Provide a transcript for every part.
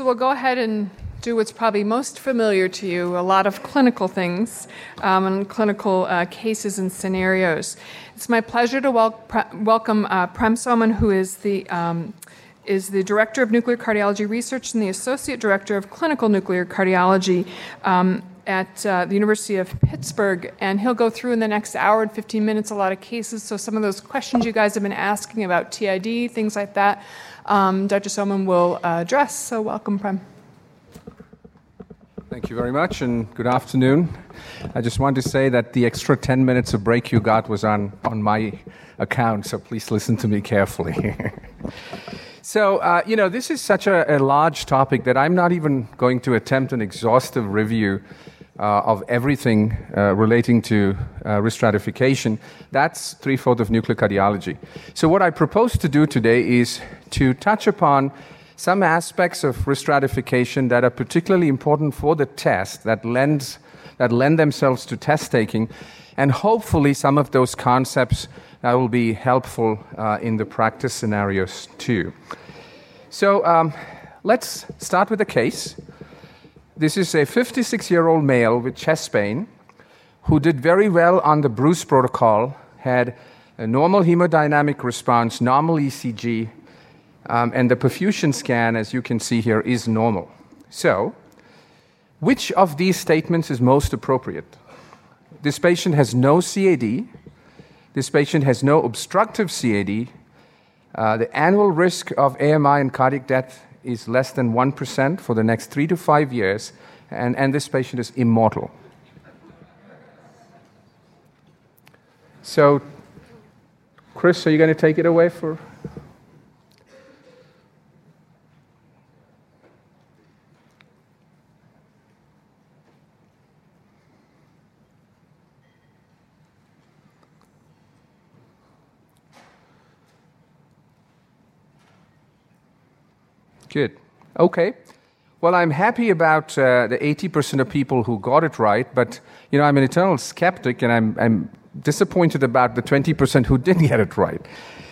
So we'll go ahead and do what's probably most familiar to you a lot of clinical things um, and clinical uh, cases and scenarios. It's my pleasure to wel- pre- welcome uh, Prem Soman, who is the um, is the Director of Nuclear Cardiology Research and the Associate Director of Clinical Nuclear Cardiology um, at uh, the University of Pittsburgh. And he'll go through in the next hour and 15 minutes a lot of cases. So, some of those questions you guys have been asking about TID, things like that, um, Dr. Soman will uh, address. So, welcome, Prem. Thank you very much, and good afternoon. I just want to say that the extra 10 minutes of break you got was on, on my account, so please listen to me carefully. so, uh, you know, this is such a, a, large topic that I'm not even going to attempt an exhaustive review uh, of everything uh, relating to uh, risk stratification. That's three fourths of nuclear cardiology. So, what I propose to do today is to touch upon some aspects of risk stratification that are particularly important for the test that lends that lend themselves to test taking, and hopefully some of those concepts that will be helpful uh, in the practice scenarios too. So um, let's start with a case. This is a 56 year old male with chest pain who did very well on the Bruce protocol, had a normal hemodynamic response, normal ECG, um, and the perfusion scan, as you can see here, is normal. So, which of these statements is most appropriate? This patient has no CAD. This patient has no obstructive CAD. Uh, the annual risk of AMI and cardiac death is less than 1% for the next three to five years, and, and this patient is immortal. So, Chris, are you going to take it away for? Good. Okay. Well, I'm happy about uh, the 80% of people who got it right, but you know, I'm an eternal skeptic, and I'm, I'm disappointed about the 20% who didn't get it right.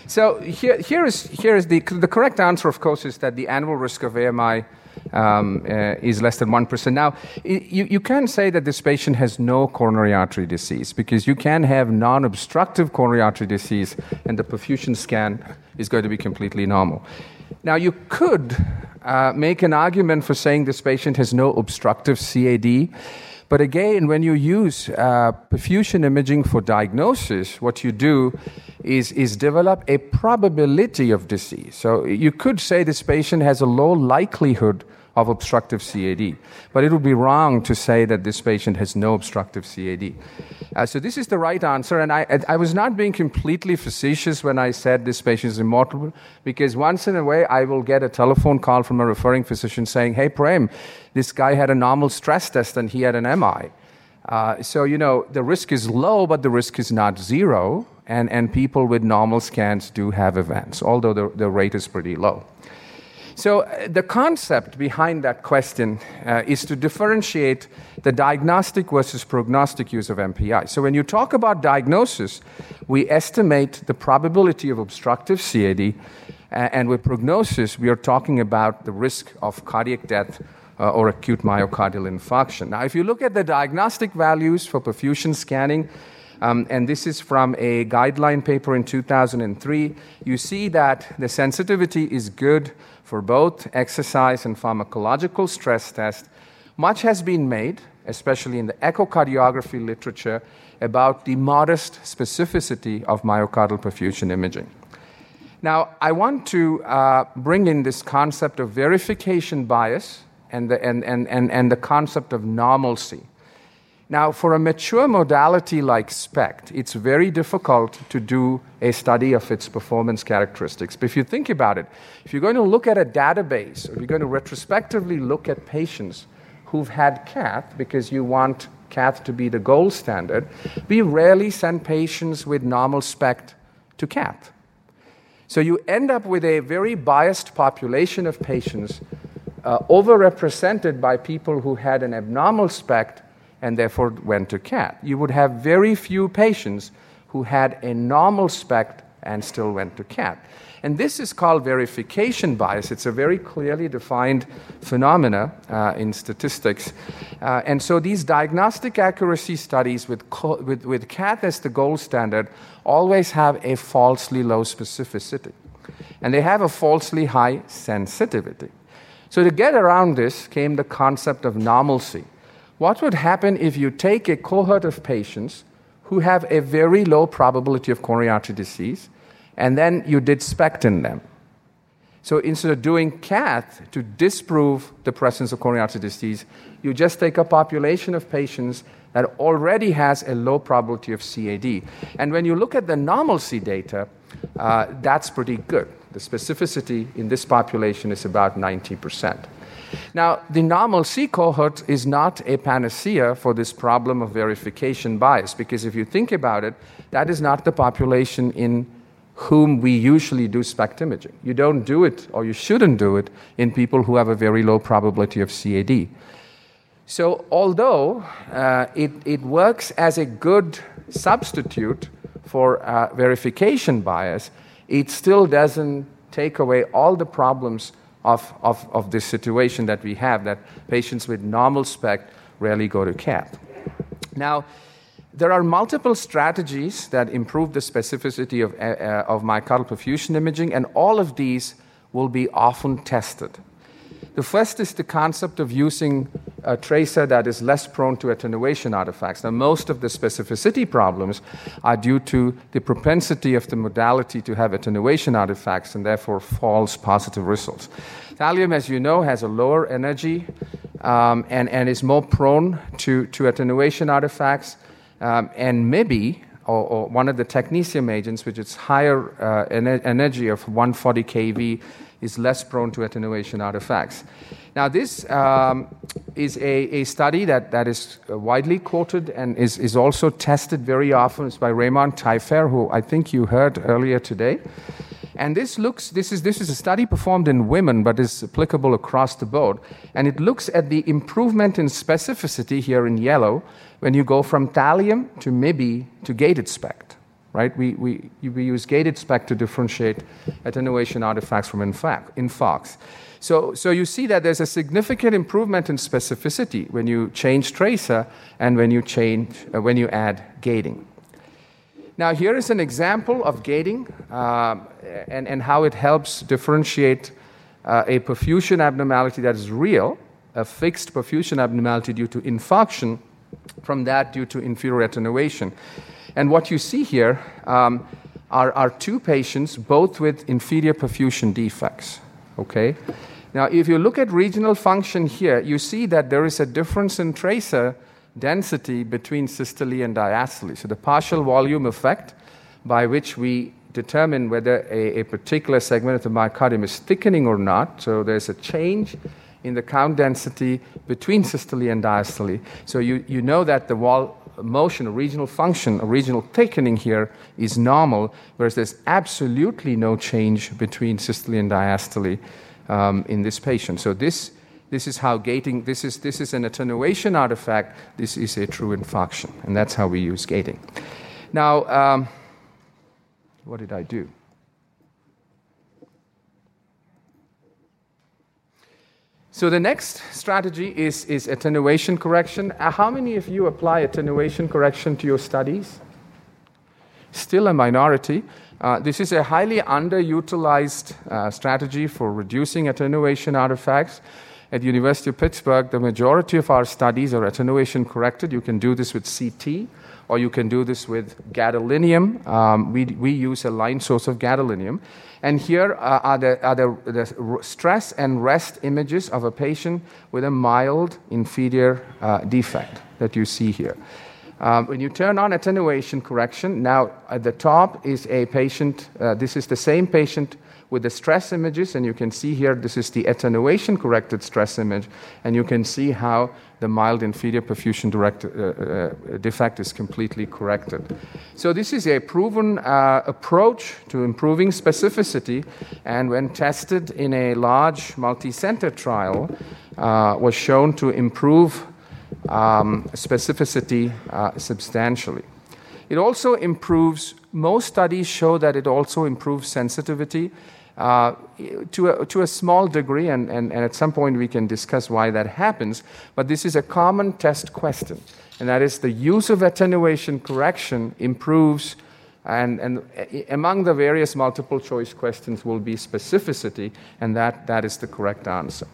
So here, here is, here is the, the correct answer, of course, is that the annual risk of AMI um, uh, is less than 1%. Now, you, you can say that this patient has no coronary artery disease because you can have non obstructive coronary artery disease and the perfusion scan is going to be completely normal. Now, you could uh, make an argument for saying this patient has no obstructive CAD. But again, when you use uh, perfusion imaging for diagnosis, what you do is, is develop a probability of disease. So you could say this patient has a low likelihood of obstructive CAD. But it would be wrong to say that this patient has no obstructive CAD. Uh, so this is the right answer, and I, I was not being completely facetious when I said this patient is immortal, because once in a way I will get a telephone call from a referring physician saying, "Hey, Prem, this guy had a normal stress test and he had an MI." Uh, so you know the risk is low, but the risk is not zero, and, and people with normal scans do have events, although the, the rate is pretty low. So, uh, the concept behind that question uh, is to differentiate the diagnostic versus prognostic use of MPI. So, when you talk about diagnosis, we estimate the probability of obstructive CAD, and with prognosis, we are talking about the risk of cardiac death uh, or acute myocardial infarction. Now, if you look at the diagnostic values for perfusion scanning, um, and this is from a guideline paper in 2003. You see that the sensitivity is good for both exercise and pharmacological stress test. Much has been made, especially in the echocardiography literature, about the modest specificity of myocardial perfusion imaging. Now, I want to uh, bring in this concept of verification bias and the, and, and, and, and the concept of normalcy. Now, for a mature modality like SPECT, it's very difficult to do a study of its performance characteristics. But if you think about it, if you're going to look at a database, or you're going to retrospectively look at patients who've had cath because you want cath to be the gold standard, we rarely send patients with normal SPECT to cath. So you end up with a very biased population of patients, uh, overrepresented by people who had an abnormal SPECT and therefore went to cath. You would have very few patients who had a normal SPECT and still went to cath. And this is called verification bias. It's a very clearly defined phenomena uh, in statistics. Uh, and so these diagnostic accuracy studies with, co- with, with cath as the gold standard always have a falsely low specificity. And they have a falsely high sensitivity. So to get around this came the concept of normalcy. What would happen if you take a cohort of patients who have a very low probability of coronary artery disease and then you did SPECT in them. So instead of doing cath to disprove the presence of coronary artery disease, you just take a population of patients that already has a low probability of CAD. And when you look at the normalcy data, uh, that's pretty good. The specificity in this population is about 90%. Now, the normalcy cohort is not a panacea for this problem of verification bias, because if you think about it, that is not the population in whom we usually do SPECT imaging. You don't do it, or you shouldn't do it, in people who have a very low probability of CAD. So, although uh, it, it works as a good substitute for uh, verification bias, it still doesn't take away all the problems of, of, of this situation that we have that patients with normal SPECT rarely go to cath. Now, there are multiple strategies that improve the specificity of, uh, uh, of myocardial perfusion imaging, and all of these will be often tested. The first is the concept of using a tracer that is less prone to attenuation artifacts. Now, most of the specificity problems are due to the propensity of the modality to have attenuation artifacts and therefore false positive results. Thallium, as you know, has a lower energy um, and, and is more prone to, to attenuation artifacts. Um, and MIBI or, or, one of the technetium agents, which is higher uh, ener- energy of 140 kV, is less prone to attenuation artifacts. Now, this um, is a, a, study that, that is widely quoted and is, is also tested very often. It's by Raymond Taillefer, who I think you heard earlier today. And this looks, this is, this is a study performed in women, but is applicable across the board. And it looks at the improvement in specificity here in yellow when you go from thallium to MIBI to gated SPECT. Right? We, we, we use gated SPECT to differentiate attenuation artifacts from infarcts. So, so you see that there's a significant improvement in specificity when you change tracer and when you, change, uh, when you add gating. Now, here is an example of gating uh, and, and how it helps differentiate uh, a perfusion abnormality that is real, a fixed perfusion abnormality due to infarction, from that due to inferior attenuation. And what you see here um, are, are two patients, both with inferior perfusion defects. Okay? Now, if you look at regional function here, you see that there is a difference in tracer density between systole and diastole. So the partial volume effect by which we determine whether a, a, particular segment of the myocardium is thickening or not. So there's a change in the count density between systole and diastole. So you, you know that the wall motion, a regional function, a regional thickening here is normal, whereas there's absolutely no change between systole and diastole um, in this patient. So this this is how gating, this is, this is an attenuation artifact, this is a true infarction. And that's how we use gating. Now, um, what did I do? So the next strategy is, is attenuation correction. Uh, how many of you apply attenuation correction to your studies? Still a minority. Uh, this is a highly underutilized uh, strategy for reducing attenuation artifacts at the University of Pittsburgh, the majority of our studies are attenuation corrected. You can do this with CT or you can do this with gadolinium. Um, we, we use a line source of gadolinium. And here uh, are, the, are the, the, stress and rest images of a patient with a mild inferior uh, defect that you see here. Um, when you turn on attenuation correction, now at the top is a patient, uh, this is the same patient with the stress images, and you can see here this is the attenuation corrected stress image, and you can see how the mild inferior perfusion direct, uh, uh, defect is completely corrected. So, this is a proven uh, approach to improving specificity, and when tested in a large multi center trial, uh, was shown to improve um, specificity uh, substantially. It also improves most studies show that it also improves sensitivity uh, to, a, to a small degree, and, and, and at some point we can discuss why that happens. But this is a common test question, and that is the use of attenuation correction improves. And, and among the various multiple choice questions will be specificity, and that, that is the correct answer.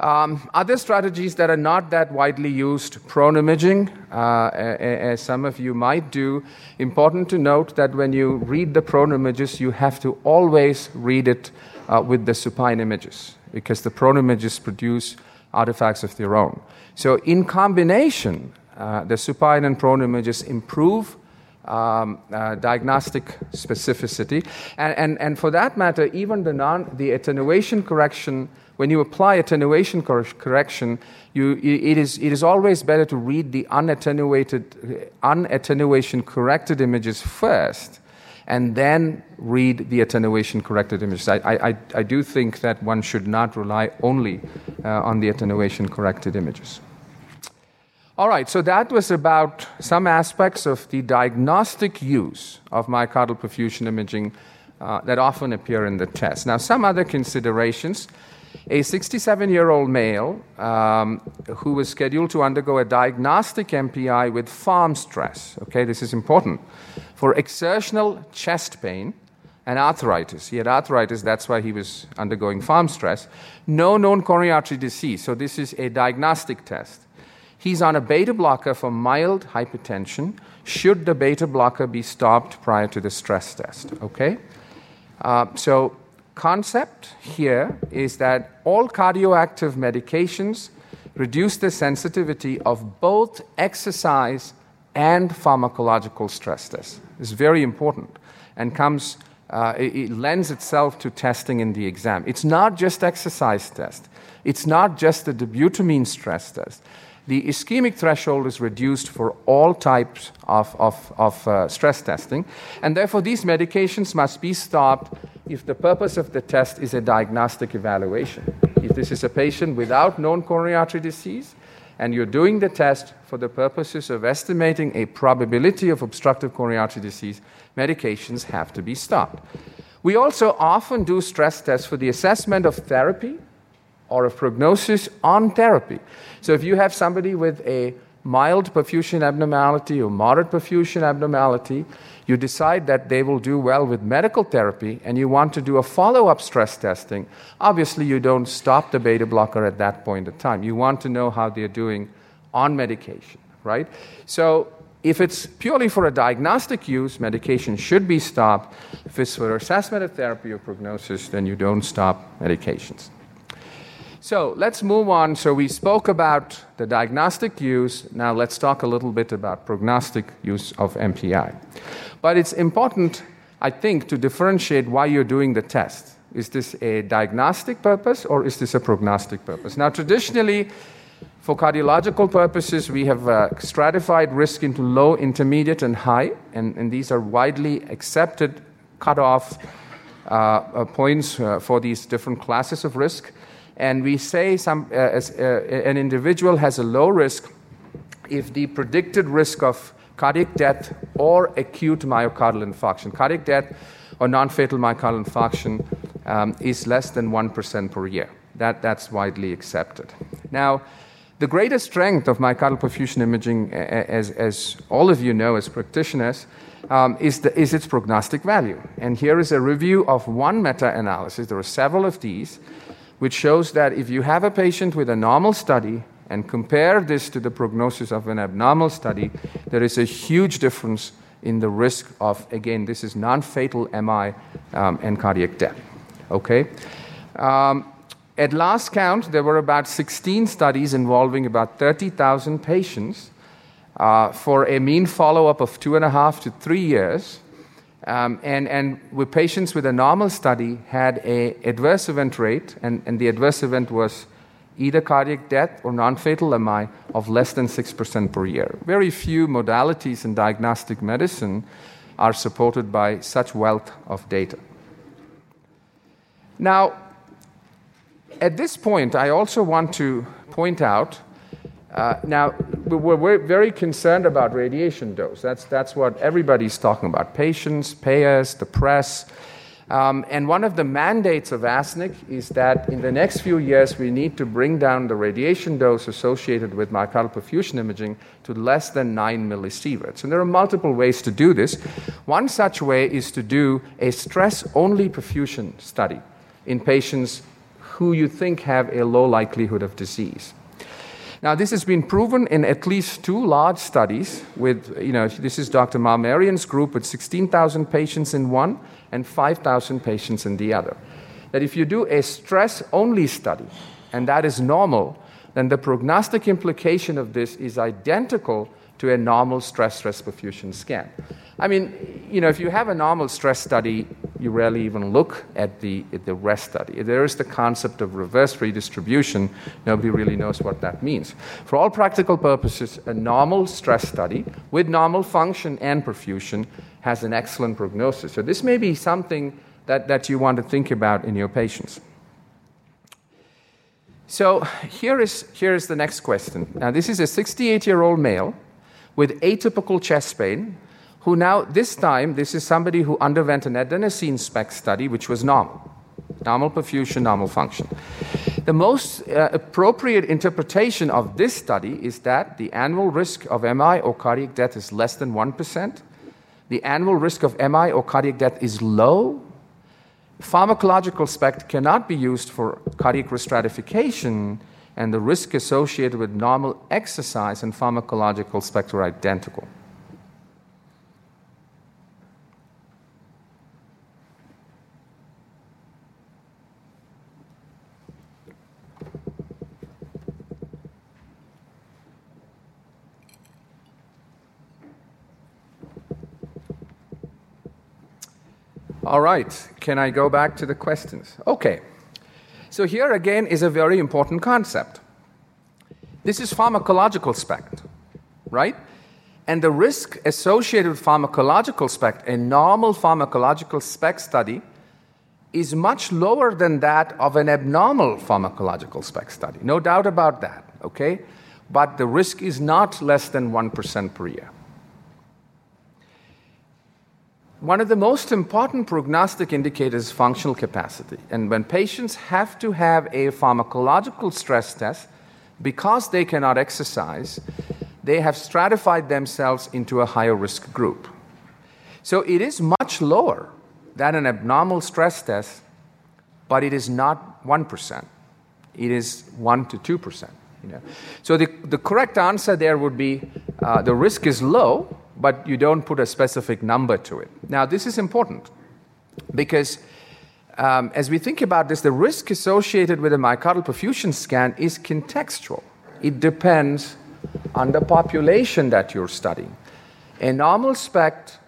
Um, other strategies that are not that widely used, prone imaging, uh, as some of you might do. Important to note that when you read the prone images, you have to always read it uh, with the supine images because the prone images produce artifacts of their own. So, in combination, uh, the supine and prone images improve um, uh, diagnostic specificity. And, and, and for that matter, even the, non, the attenuation correction when you apply attenuation cor- correction, you, it, is, it is always better to read the unattenuated, unattenuation corrected images first and then read the attenuation corrected images. I, I, I do think that one should not rely only uh, on the attenuation corrected images. All right, so that was about some aspects of the diagnostic use of myocardial perfusion imaging uh, that often appear in the test. Now, some other considerations a 67 year old male um, who was scheduled to undergo a diagnostic MPI with pharm stress. Okay, this is important. For exertional chest pain and arthritis. He had arthritis, that's why he was undergoing pharm stress. No known coronary artery disease, so this is a diagnostic test. He's on a beta blocker for mild hypertension. Should the beta blocker be stopped prior to the stress test? Okay? Uh, so concept here is that all cardioactive medications reduce the sensitivity of both exercise and pharmacological stress tests. It's very important and comes, uh, it, it lends itself to testing in the exam. It's not just exercise test. It's not just the dobutamine stress test the ischemic threshold is reduced for all types of, of, of uh, stress testing, and therefore these medications must be stopped if the purpose of the test is a diagnostic evaluation. If this is a patient without known coronary artery disease, and you're doing the test for the purposes of estimating a probability of obstructive coronary artery disease, medications have to be stopped. We also often do stress tests for the assessment of therapy or of prognosis on therapy. So if you have somebody with a mild perfusion abnormality or moderate perfusion abnormality, you decide that they will do well with medical therapy and you want to do a follow up stress testing, obviously you don't stop the beta blocker at that point in time. You want to know how they're doing on medication, right? So if it's purely for a diagnostic use, medication should be stopped. If it's for assessment of therapy or prognosis, then you don't stop medications. So let's move on. So we spoke about the diagnostic use. Now let's talk a little bit about prognostic use of MPI. But it's important, I think, to differentiate why you're doing the test. Is this a diagnostic purpose or is this a prognostic purpose? Now, traditionally, for cardiological purposes, we have uh, stratified risk into low, intermediate, and high, and, and these are widely accepted cutoff uh, uh, points uh, for these different classes of risk and we say some, uh, as, uh, an individual has a low risk if the predicted risk of cardiac death or acute myocardial infarction, cardiac death or non fatal myocardial infarction, um, is less than 1% per year. That, that's widely accepted. Now, the greatest strength of myocardial perfusion imaging, as, as all of you know as practitioners, um, is, the, is its prognostic value. And here is a review of one meta analysis. There are several of these which shows that if you have a patient with a normal study and compare this to the prognosis of an abnormal study, there is a huge difference in the risk of, again, this is non fatal MI um, and cardiac death. Okay? Um, at last count, there were about 16 studies involving about 30,000 patients uh, for a mean follow up of two and a half to three years. Um, and, and with patients with a normal study had a adverse event rate, and, and the adverse event was either cardiac death or non-fatal MI of less than 6% per year. Very few modalities in diagnostic medicine are supported by such wealth of data. Now, at this point, I also want to point out uh, now, we're very concerned about radiation dose. That's, that's what everybody's talking about patients, payers, the press. Um, and one of the mandates of ASNC is that in the next few years, we need to bring down the radiation dose associated with myocardial perfusion imaging to less than 9 millisieverts. And there are multiple ways to do this. One such way is to do a stress only perfusion study in patients who you think have a low likelihood of disease. Now, this has been proven in at least two large studies with, you know, this is Dr. Mahmarian's group with 16,000 patients in one and 5,000 patients in the other. That if you do a stress only study, and that is normal, then the prognostic implication of this is identical to a normal stress stress perfusion scan. I mean, you know, if you have a normal stress study, you rarely even look at the, at the rest study. There is the concept of reverse redistribution. Nobody really knows what that means. For all practical purposes, a normal stress study with normal function and perfusion has an excellent prognosis. So, this may be something that, that you want to think about in your patients. So, here is, here is the next question. Now, this is a 68 year old male with atypical chest pain who now, this time, this is somebody who underwent an adenosine SPECT study, which was normal normal perfusion, normal function. The most uh, appropriate interpretation of this study is that the annual risk of MI or cardiac death is less than 1%. The annual risk of MI or cardiac death is low. Pharmacological SPECT cannot be used for cardiac risk restratification, and the risk associated with normal exercise and pharmacological SPECT are identical. All right, can I go back to the questions? Okay. So, here again is a very important concept. This is pharmacological SPECT, right? And the risk associated with pharmacological SPECT, a normal pharmacological SPECT study, is much lower than that of an abnormal pharmacological SPECT study. No doubt about that, okay? But the risk is not less than 1% per year. One of the most important prognostic indicators is functional capacity. And when patients have to have a pharmacological stress test because they cannot exercise, they have stratified themselves into a higher risk group. So it is much lower than an abnormal stress test, but it is not 1%. It is 1 to 2%. You know? So the, the correct answer there would be uh, the risk is low, but you don't put a specific number to it. Now, this is important because um, as we think about this, the risk associated with a myocardial perfusion scan is contextual. It depends on the population that you're studying. A normal SPECT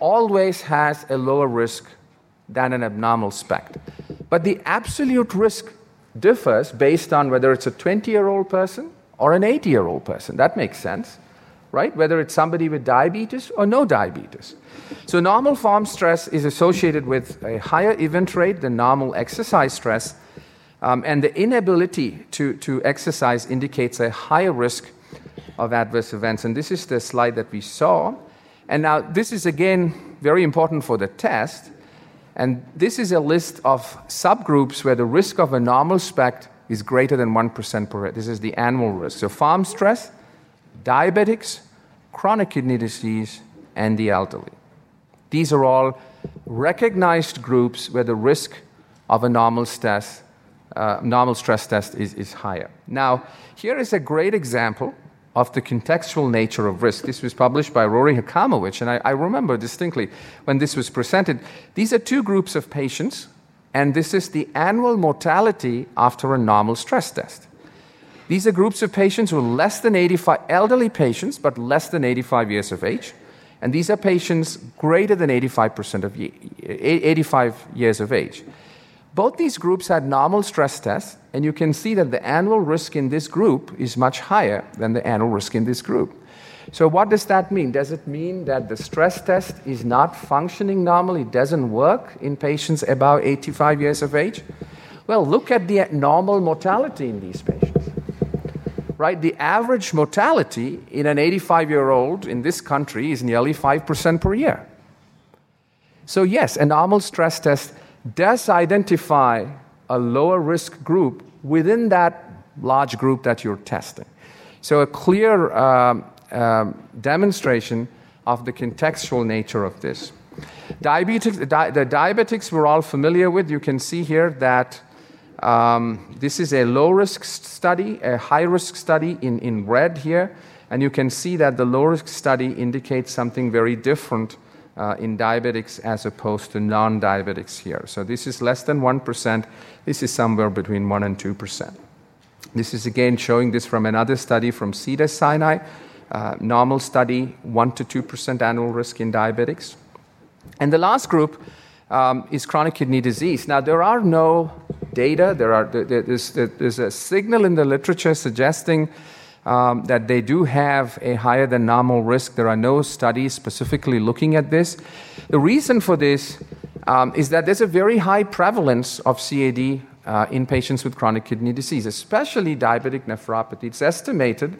always has a lower risk than an abnormal SPECT. But the absolute risk differs based on whether it's a 20 year old person or an 80 year old person. That makes sense right? Whether it's somebody with diabetes or no diabetes. So, normal pharm stress is associated with a higher event rate than normal exercise stress, um, and the inability to, to exercise indicates a higher risk of adverse events. And this is the slide that we saw. And now, this is again very important for the test. And this is a list of subgroups where the risk of a normal SPECT is greater than 1% per. year. This is the annual risk. So, pharm stress, diabetics, chronic kidney disease, and the elderly. These are all recognized groups where the risk of a normal stress, uh, normal stress test is, is higher. Now, here is a great example of the contextual nature of risk. This was published by Rory Hachamovitch, and I, I remember distinctly when this was presented. These are two groups of patients, and this is the annual mortality after a normal stress test. These are groups of patients who are less than 85, elderly patients, but less than 85 years of age. And these are patients greater than 85% of 85 years of age. Both these groups had normal stress tests, and you can see that the annual risk in this group is much higher than the annual risk in this group. So, what does that mean? Does it mean that the stress test is not functioning normally, it doesn't work in patients above 85 years of age? Well, look at the normal mortality in these patients. Right? The average mortality in an 85 year old in this country is nearly 5% per year. So, yes, a normal stress test does identify a lower risk group within that large group that you're testing. So, a clear um, um, demonstration of the contextual nature of this. Diabetics, di- the diabetics we're all familiar with. You can see here that um, this is a low risk study, a high risk study in, in red here. And you can see that the low risk study indicates something very different uh, in diabetics as opposed to non diabetics here. So this is less than 1%. This is somewhere between 1 and 2%. This is again showing this from another study from Cedars Sinai, uh, normal study, 1 to 2% annual risk in diabetics. And the last group um, is chronic kidney disease. Now, there are no data, there are, there's, there's a signal in the literature suggesting um, that they do have a higher than normal risk. There are no studies specifically looking at this. The reason for this um, is that there's a very high prevalence of CAD uh, in patients with chronic kidney disease, especially diabetic nephropathy. It's estimated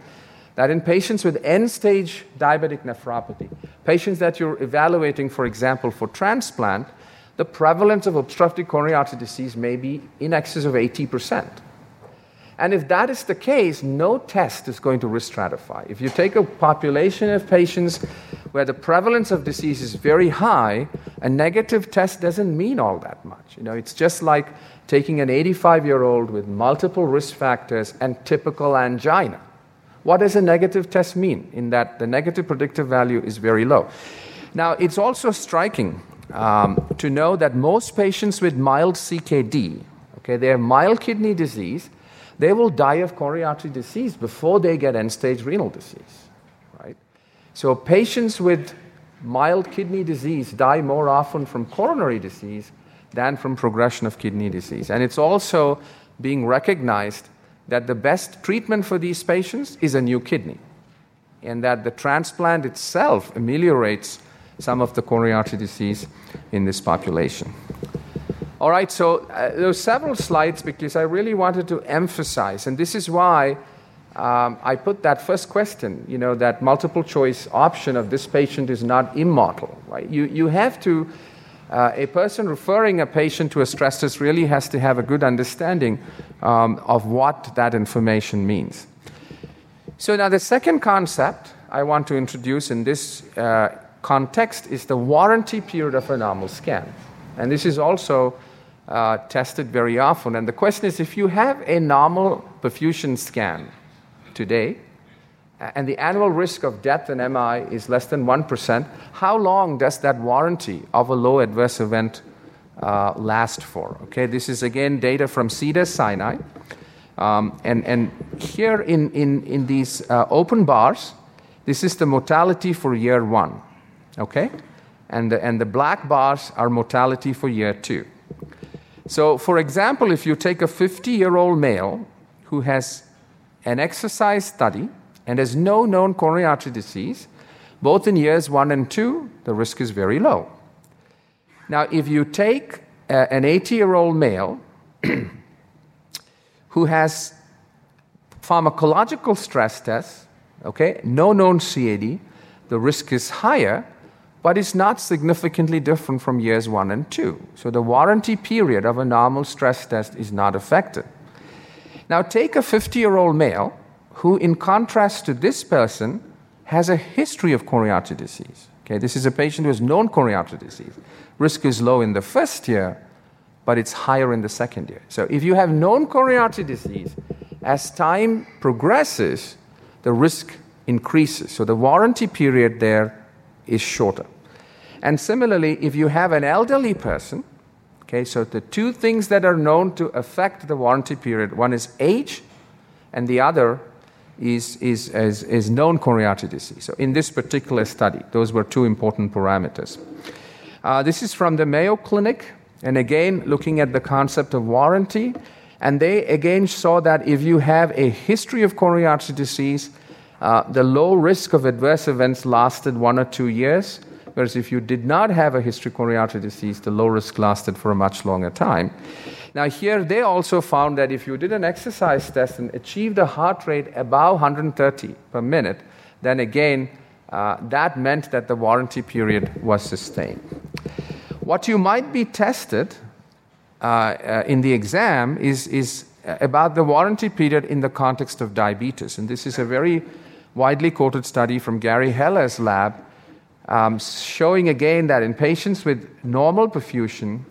that in patients with end stage diabetic nephropathy, patients that you're evaluating, for example, for transplant, the prevalence of obstructive coronary artery disease may be in excess of 80%. And if that is the case, no test is going to risk stratify. If you take a population of patients where the prevalence of disease is very high, a negative test doesn't mean all that much. You know, it's just like taking an 85 year old with multiple risk factors and typical angina. What does a negative test mean? In that the negative predictive value is very low. Now, it's also striking um, to know that most patients with mild CKD, okay, they have mild kidney disease, they will die of coronary artery disease before they get end stage renal disease, right? So patients with mild kidney disease die more often from coronary disease than from progression of kidney disease. And it's also being recognized that the best treatment for these patients is a new kidney, and that the transplant itself ameliorates some of the coronary artery disease in this population. All right, so uh, there several slides because I really wanted to emphasize, and this is why um, I put that first question, you know, that multiple choice option of this patient is not immortal, right? You, you have to, uh, a person referring a patient to a stress test really has to have a good understanding um, of what that information means. So now the second concept I want to introduce in this uh, context is the warranty period of a normal scan. And this is also uh, tested very often. And the question is if you have a normal perfusion scan today, and the annual risk of death in MI is less than 1%, how long does that warranty of a low adverse event uh, last for? Okay, this is again data from Cedars Sinai. Um, and, and here in, in, in these uh, open bars, this is the mortality for year one. Okay? And the, and the black bars are mortality for year two. So, for example, if you take a 50 year old male who has an exercise study and has no known coronary artery disease, both in years one and two, the risk is very low. Now, if you take a, an 80 year old male who has pharmacological stress tests, okay, no known CAD, the risk is higher but it's not significantly different from years one and two. So the warranty period of a normal stress test is not affected. Now, take a 50 year old male who, in contrast to this person, has a history of coronary disease. Okay, this is a patient who has known coronary disease. Risk is low in the first year, but it's higher in the second year. So, if you have known coronary disease, as time progresses, the risk increases. So, the warranty period there is shorter. And similarly, if you have an elderly person, okay, so the two things that are known to affect the warranty period one is age, and the other is, is, is, is known coronary disease. So, in this particular study, those were two important parameters. Uh, this is from the Mayo Clinic, and again, looking at the concept of warranty. And they again saw that if you have a history of coronary disease, uh, the low risk of adverse events lasted one or two years, whereas if you did not have a history of coronary artery disease, the low risk lasted for a much longer time. Now, here they also found that if you did an exercise test and achieved a heart rate above 130 per minute, then again, uh, that meant that the warranty period was sustained. What you might be tested uh, uh, in the exam is, is about the warranty period in the context of diabetes. And this is a very widely quoted study from Gary Heller's lab um, showing again that in patients with normal perfusion,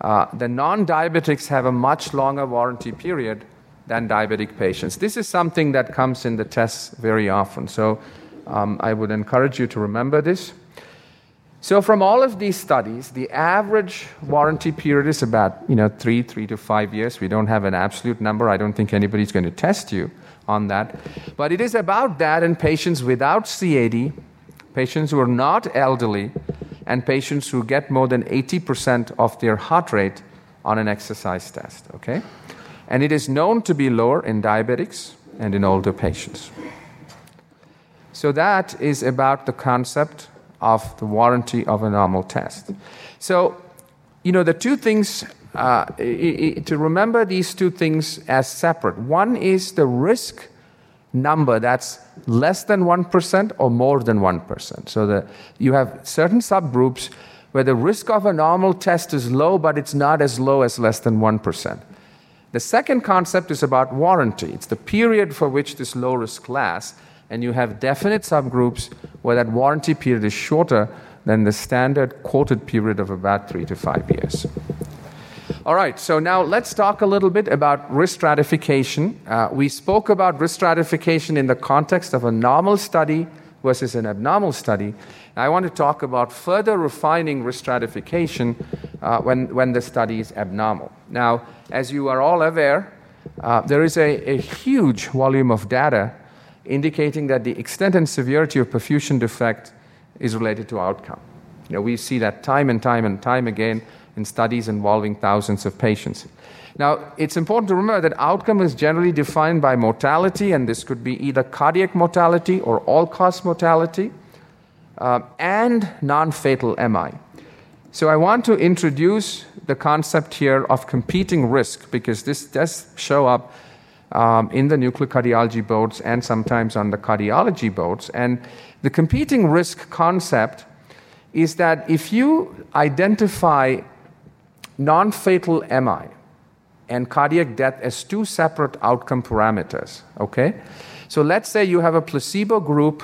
uh, the non diabetics have a much longer warranty period than diabetic patients. This is something that comes in the tests very often. So um, I would encourage you to remember this. So, from all of these studies, the average warranty period is about you know three, three to five years. We don't have an absolute number. I don't think anybody's going to test you on that, but it is about that in patients without CAD, patients who are not elderly, and patients who get more than 80% of their heart rate on an exercise test. Okay, and it is known to be lower in diabetics and in older patients. So that is about the concept of the warranty of a normal test. So, you know, the two things, uh, to remember these two things as separate. One is the risk number that's less than 1% or more than 1%. So that you have certain subgroups where the risk of a normal test is low, but it's not as low as less than 1%. The second concept is about warranty. It's the period for which this low risk lasts and you have definite subgroups where that warranty period is shorter than the standard quoted period of about three to five years. All right, so now let's talk a little bit about risk stratification. Uh, we spoke about risk stratification in the context of a normal study versus an abnormal study. I want to talk about further refining risk stratification uh, when, when the study is abnormal. Now, as you are all aware, uh, there is a, a huge volume of data indicating that the extent and severity of perfusion defect is related to outcome. You know, we see that time and time and time again in studies involving thousands of patients. Now, it's important to remember that outcome is generally defined by mortality, and this could be either cardiac mortality or all cause mortality, uh, and non fatal MI. So, I want to introduce the concept here of competing risk because this does show up um, in the nuclear cardiology boards and sometimes on the cardiology boards. And the competing risk concept is that if you identify non fatal MI and cardiac death as two separate outcome parameters, okay? So let's say you have a placebo group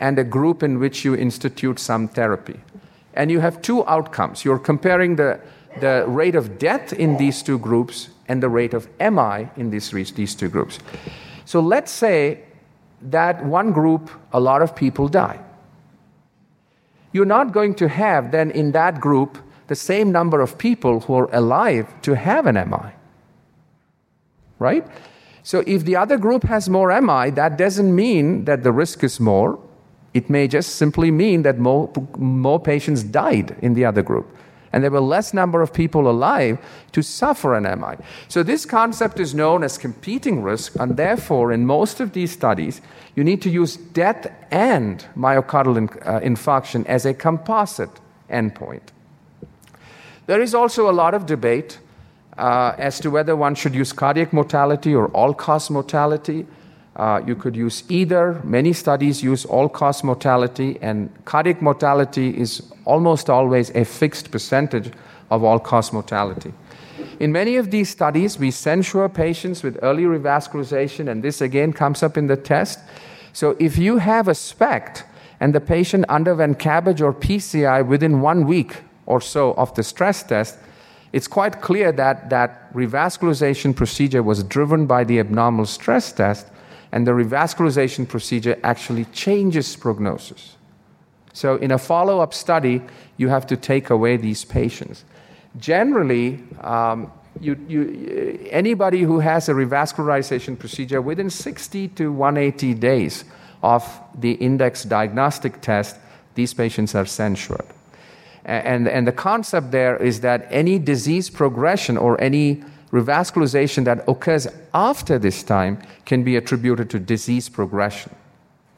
and a group in which you institute some therapy. And you have two outcomes. You're comparing the, the rate of death in these two groups and the rate of MI in these, these two groups. So let's say that one group, a lot of people die. You're not going to have then in that group the same number of people who are alive to have an MI. Right? So if the other group has more MI, that doesn't mean that the risk is more. It may just simply mean that more, more patients died in the other group and there were less number of people alive to suffer an MI. So this concept is known as competing risk, and therefore, in most of these studies, you need to use death and myocardial uh, infarction as a composite endpoint. There is also a lot of debate uh, as to whether one should use cardiac mortality or all cause mortality. Uh, you could use either. Many studies use all cause mortality, and cardiac mortality is almost always a fixed percentage of all cause mortality. In many of these studies, we censure patients with early revascularization, and this again comes up in the test. So if you have a SPECT and the patient underwent CABG or PCI within one week or so of the stress test, it's quite clear that that revascularization procedure was driven by the abnormal stress test and the revascularization procedure actually changes prognosis. So, in a follow up study, you have to take away these patients. Generally, um, you, you, anybody who has a revascularization procedure within 60 to 180 days of the index diagnostic test, these patients are censured. And, and the concept there is that any disease progression or any revascularization that occurs after this time can be attributed to disease progression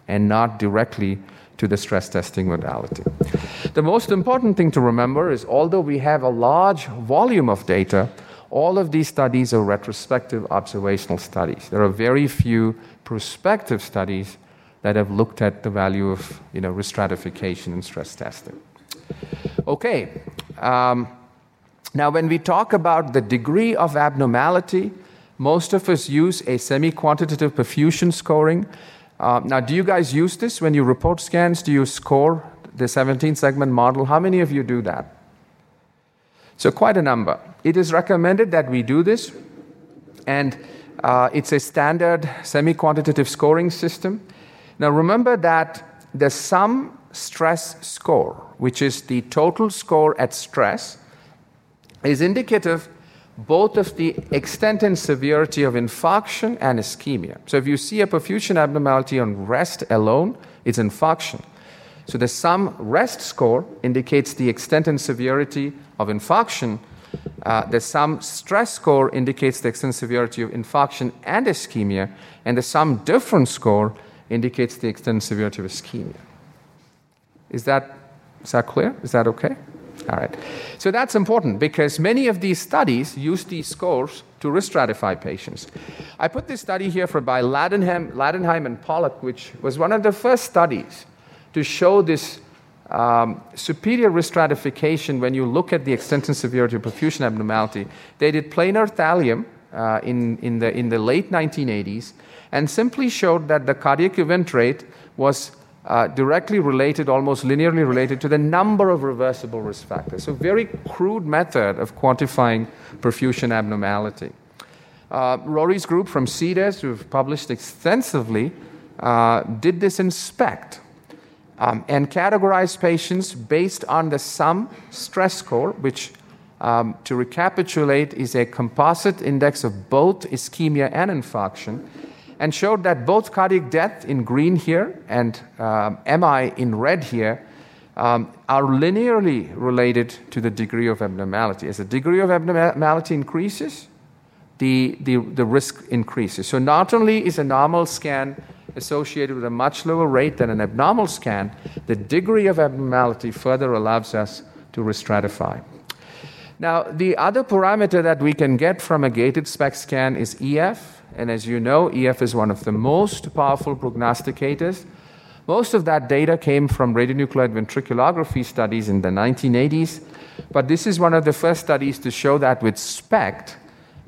and not directly to the stress testing modality. The most important thing to remember is although we have a large volume of data, All of these studies are retrospective observational studies. There are very few prospective studies that have looked at the value of you know, risk stratification and stress testing. Okay, um, now when we talk about the degree of abnormality, most of us use a semi quantitative perfusion scoring. Uh, now, do you guys use this when you report scans? Do you score the 17 segment model? How many of you do that? So, quite a number. It is recommended that we do this, and uh, it's a standard semi quantitative scoring system. Now, remember that the sum stress score, which is the total score at stress, is indicative both of the extent and severity of infarction and ischemia. So if you see a perfusion abnormality on rest alone, it's infarction. So the sum rest score indicates the extent and severity of infarction. Uh, the sum stress score indicates the extent and severity of infarction and ischemia, and the sum difference score indicates the extent and severity of ischemia. Is that, is that clear? Is that okay? All right. So that's important because many of these studies use these scores to risk stratify patients. I put this study here for by Ladenheim, Ladenheim and Pollock, which was one of the first studies to show this um, superior risk stratification when you look at the extent and severity of perfusion abnormality. They did planar thallium uh, in, in, the, in the late 1980s and simply showed that the cardiac event rate was uh, directly related, almost linearly related to the number of reversible risk factors. So, very crude method of quantifying perfusion abnormality. Uh, Rory's group from Cedars, who've published extensively, uh, did this in SPECT um, and categorized patients based on the sum stress score, which, um, to recapitulate, is a composite index of both ischemia and infarction and showed that both cardiac death in green here and um, MI in red here um, are linearly related to the degree of abnormality. As the degree of abnormality increases, the, the, the risk increases. So, not only is a normal scan associated with a much lower rate than an abnormal scan, the degree of abnormality further allows us to restratify. Now, the other parameter that we can get from a gated SPECT scan is EF. And as you know, EF is one of the most powerful prognosticators. Most of that data came from radionuclide ventriculography studies in the 1980s, but this is one of the first studies to show that with SPECT.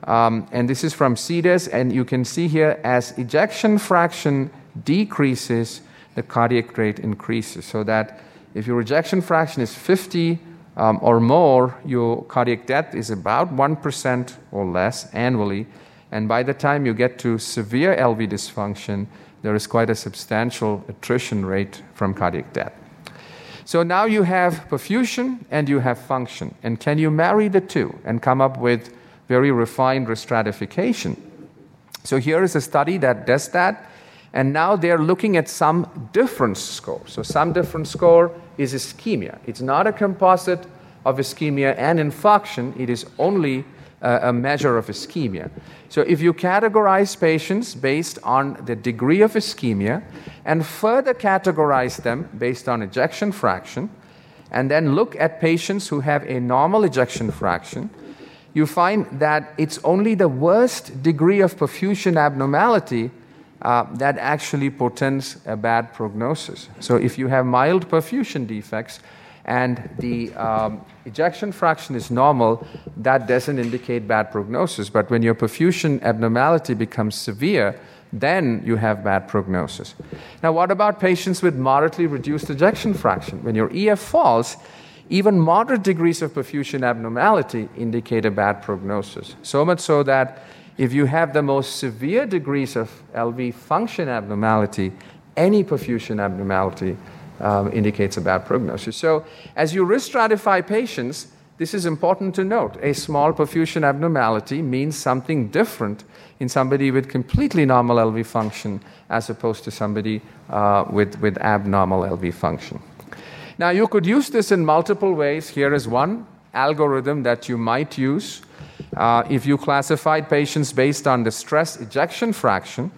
Um, and this is from Cedars, and you can see here as ejection fraction decreases, the cardiac rate increases. So that if your ejection fraction is 50 um, or more, your cardiac death is about 1% or less annually. And by the time you get to severe LV dysfunction, there is quite a substantial attrition rate from cardiac death. So now you have perfusion and you have function. And can you marry the two and come up with very refined stratification? So here is a study that does that. And now they're looking at sum difference score. So sum difference score is ischemia. It's not a composite of ischemia and infarction. It is only a measure of ischemia. So, if you categorize patients based on the degree of ischemia and further categorize them based on ejection fraction, and then look at patients who have a normal ejection fraction, you find that it's only the worst degree of perfusion abnormality uh, that actually portends a bad prognosis. So, if you have mild perfusion defects, and the um, ejection fraction is normal, that doesn't indicate bad prognosis. But when your perfusion abnormality becomes severe, then you have bad prognosis. Now, what about patients with moderately reduced ejection fraction? When your EF falls, even moderate degrees of perfusion abnormality indicate a bad prognosis. So much so that if you have the most severe degrees of LV function abnormality, any perfusion abnormality um, indicates a bad prognosis. So, as you risk stratify patients, this is important to note. A small perfusion abnormality means something different in somebody with completely normal LV function as opposed to somebody uh, with, with abnormal LV function. Now, you could use this in multiple ways. Here is one algorithm that you might use. Uh, if you classified patients based on the stress ejection fraction,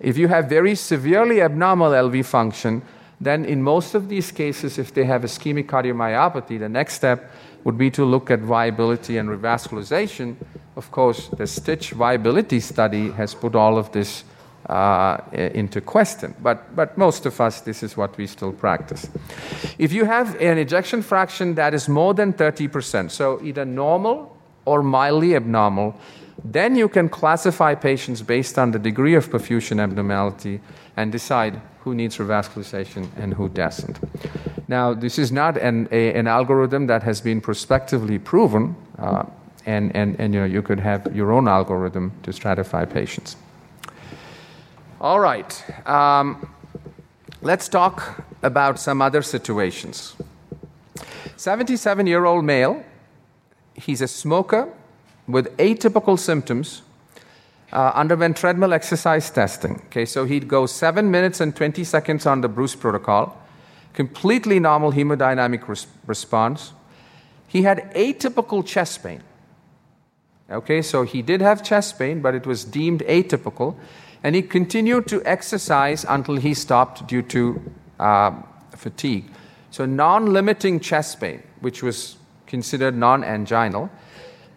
if you have very severely abnormal LV function, then in most of these cases, if they have ischemic cardiomyopathy, the next step would be to look at viability and revascularization. Of course, the STICH viability study has put all of this uh, into question. But, but most of us, this is what we still practice. If you have an ejection fraction that is more than 30%, so either normal or mildly abnormal, then you can classify patients based on the degree of perfusion abnormality and decide who needs revascularization and who doesn't. Now, this is not an, a, an algorithm that has been prospectively proven, uh, and, and, and you, know, you could have your own algorithm to stratify patients. All right, um, let's talk about some other situations. 77 year old male, he's a smoker with atypical symptoms uh, underwent treadmill exercise testing. Okay, so he'd go seven minutes and 20 seconds on the Bruce protocol, completely normal hemodynamic res- response. He had atypical chest pain. Okay, so he did have chest pain, but it was deemed atypical, and he continued to exercise until he stopped due to uh, fatigue. So, non limiting chest pain, which was considered non anginal.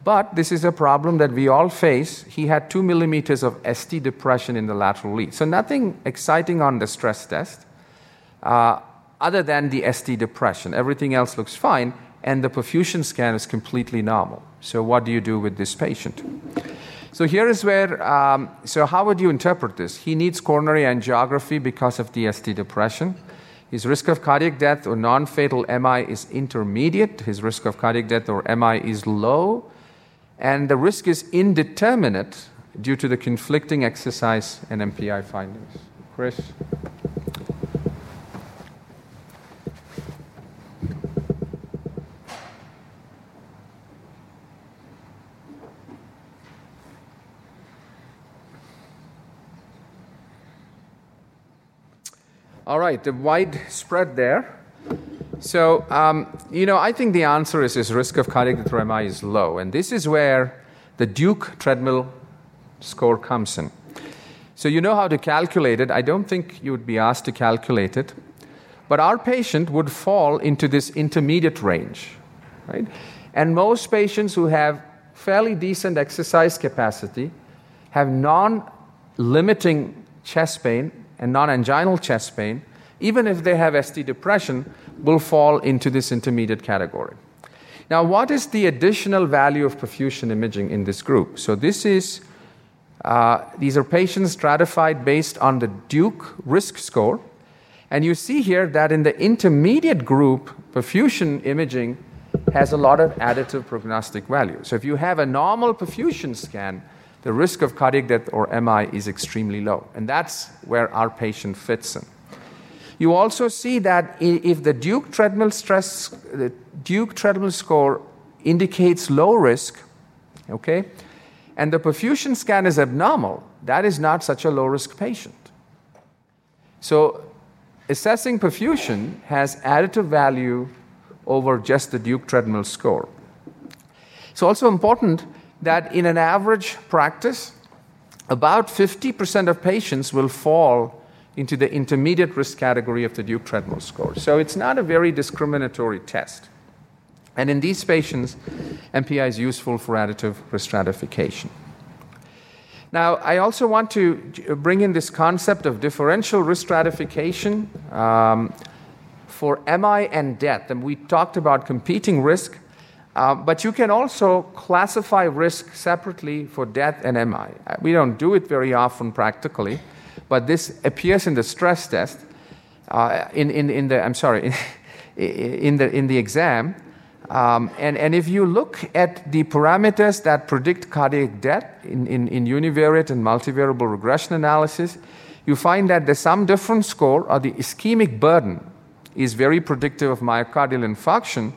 But this is a problem that we all face. He had two millimeters of ST depression in the lateral lead. So, nothing exciting on the stress test uh, other than the ST depression. Everything else looks fine, and the perfusion scan is completely normal. So, what do you do with this patient? So, here is where, um, so how would you interpret this? He needs coronary angiography because of the ST depression. His risk of cardiac death or non fatal MI is intermediate. His risk of cardiac death or MI is low and the risk is indeterminate due to the conflicting exercise and MPI findings. Chris? All right, the wide spread there. So, um, you know, I think the answer is his risk of cardiac or is low. And this is where the Duke treadmill score comes in. So, you know how to calculate it. I don't think you would be asked to calculate it. But our patient would fall into this intermediate range, right? And most patients who have fairly decent exercise capacity have non limiting chest pain and non anginal chest pain, even if they have ST depression will fall into this intermediate category. Now, what is the additional value of perfusion imaging in this group? So, this is uh, these are patients stratified based on the Duke risk score. And you see here that in the intermediate group, perfusion imaging has a lot of additive prognostic value. So, if you have a normal perfusion scan, the risk of cardiac death or MI is extremely low. And that's where our patient fits in. You also see that if the Duke treadmill stress, the Duke treadmill score indicates low risk, okay, and the perfusion scan is abnormal, that is not such a low risk patient. So, assessing perfusion has additive value over just the Duke treadmill score. It's also important that in an average practice, about 50% of patients will fall into the intermediate risk category of the Duke treadmill score. So it's not a very discriminatory test. And in these patients, MPI is useful for additive risk stratification. Now, I also want to bring in this concept of differential risk stratification um, for MI and death. And we talked about competing risk, uh, but you can also classify risk separately for death and MI. We don't do it very often practically but this appears in the stress test, uh, in, in, in the, I'm sorry, in, in, the, in the exam. Um, and, and if you look at the parameters that predict cardiac death in, in, in univariate and multivariable regression analysis, you find that the sum difference score or the ischemic burden is very predictive of myocardial infarction,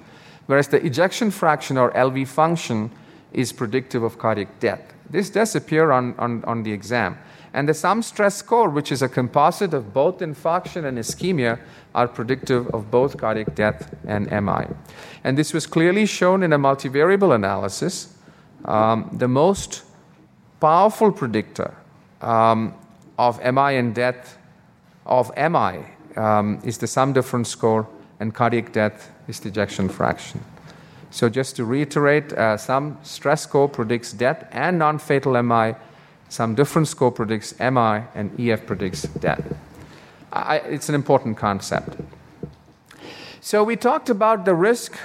whereas the ejection fraction or LV function is predictive of cardiac death. This does appear on, on, on the exam. And the sum stress score, which is a composite of both infarction and ischemia, are predictive of both cardiac death and MI. And this was clearly shown in a multivariable analysis. Um, the most powerful predictor um, of MI and death of MI um, is the sum difference score, and cardiac death is the ejection fraction. So, just to reiterate, uh, sum stress score predicts death and non fatal MI, sum different score predicts MI, and EF predicts death. I, it's an important concept. So, we talked about the risk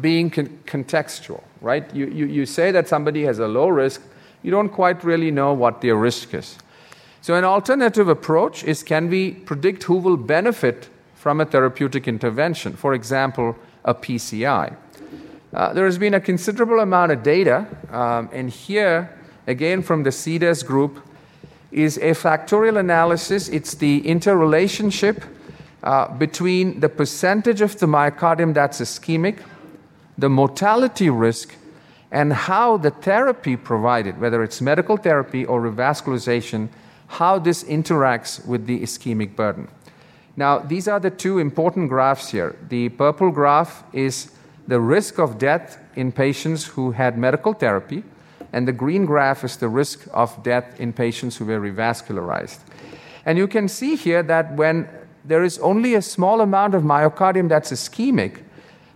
being con- contextual, right? You, you, you say that somebody has a low risk, you don't quite really know what their risk is. So, an alternative approach is can we predict who will benefit from a therapeutic intervention? For example, a PCI. Uh, there has been a considerable amount of data, um, and here, again from the Cedars group, is a factorial analysis. It's the interrelationship uh, between the percentage of the myocardium that's ischemic, the mortality risk, and how the therapy provided, whether it's medical therapy or revascularization, how this interacts with the ischemic burden. Now, these are the two important graphs here. The purple graph is the risk of death in patients who had medical therapy, and the green graph is the risk of death in patients who were revascularized. And you can see here that when there is only a small amount of myocardium that's ischemic,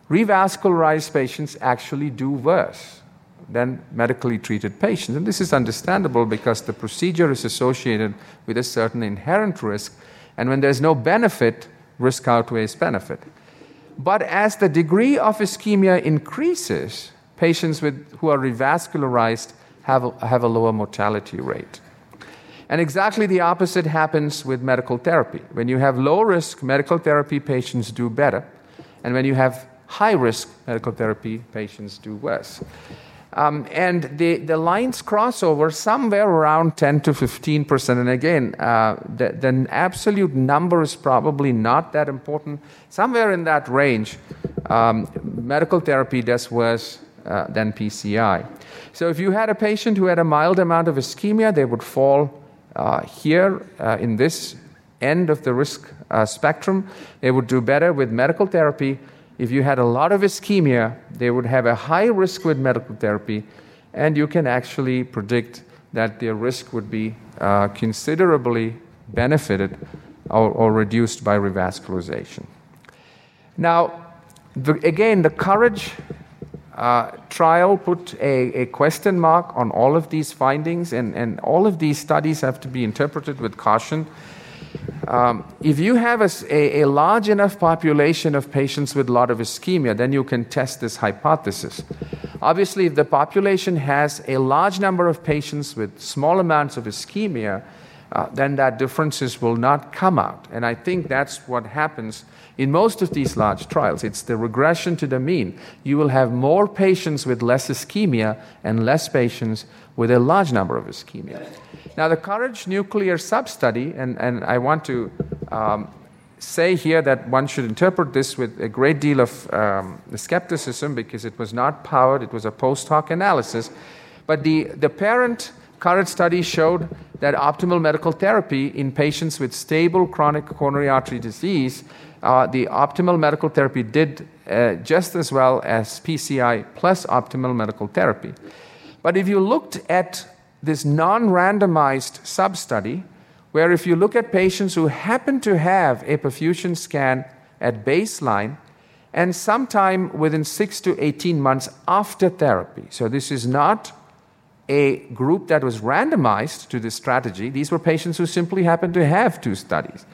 revascularized patients actually do worse than medically treated patients. And this is understandable because the procedure is associated with a certain inherent risk, and when there's no benefit, risk outweighs benefit. But as the degree of ischemia increases, patients with, who are revascularized have a, have a lower mortality rate. And exactly the opposite happens with medical therapy. When you have low risk medical therapy, patients do better. And when you have high risk medical therapy, patients do worse. Um, and the, the lines cross over somewhere around 10 to 15 percent. And again, uh, the, the absolute number is probably not that important. Somewhere in that range, um, medical therapy does worse uh, than PCI. So if you had a patient who had a mild amount of ischemia, they would fall uh, here uh, in this end of the risk uh, spectrum. They would do better with medical therapy if you had a lot of ischemia, they would have a high risk with medical therapy, and you can actually predict that their risk would be uh, considerably benefited or, or, reduced by revascularization. Now, the, again, the COURAGE trial put a, a, question mark on all of these findings, and, and all of these studies have to be interpreted with caution. Um, if you have a, a, a, large enough population of patients with a lot of ischemia, then you can test this hypothesis. Obviously, if the population has a large number of patients with small amounts of ischemia, uh, then that differences will not come out. And I think that's what happens in most of these large trials. It's the regression to the mean. You will have more patients with less ischemia and less patients with a large number of ischemia. Now, the Courage nuclear sub-study, and, and I want to um, say here that one should interpret this with a great deal of um, skepticism because it was not powered, it was a post hoc analysis. But the, the parent Courage study showed that optimal medical therapy in patients with stable chronic coronary artery disease, uh, the optimal medical therapy did uh, just as well as PCI plus optimal medical therapy. But if you looked at this non randomized sub study, where if you look at patients who happen to have a perfusion scan at baseline and sometime within 6 to 18 months after therapy, so this is not a group that was randomized to this strategy, these were patients who simply happened to have two studies.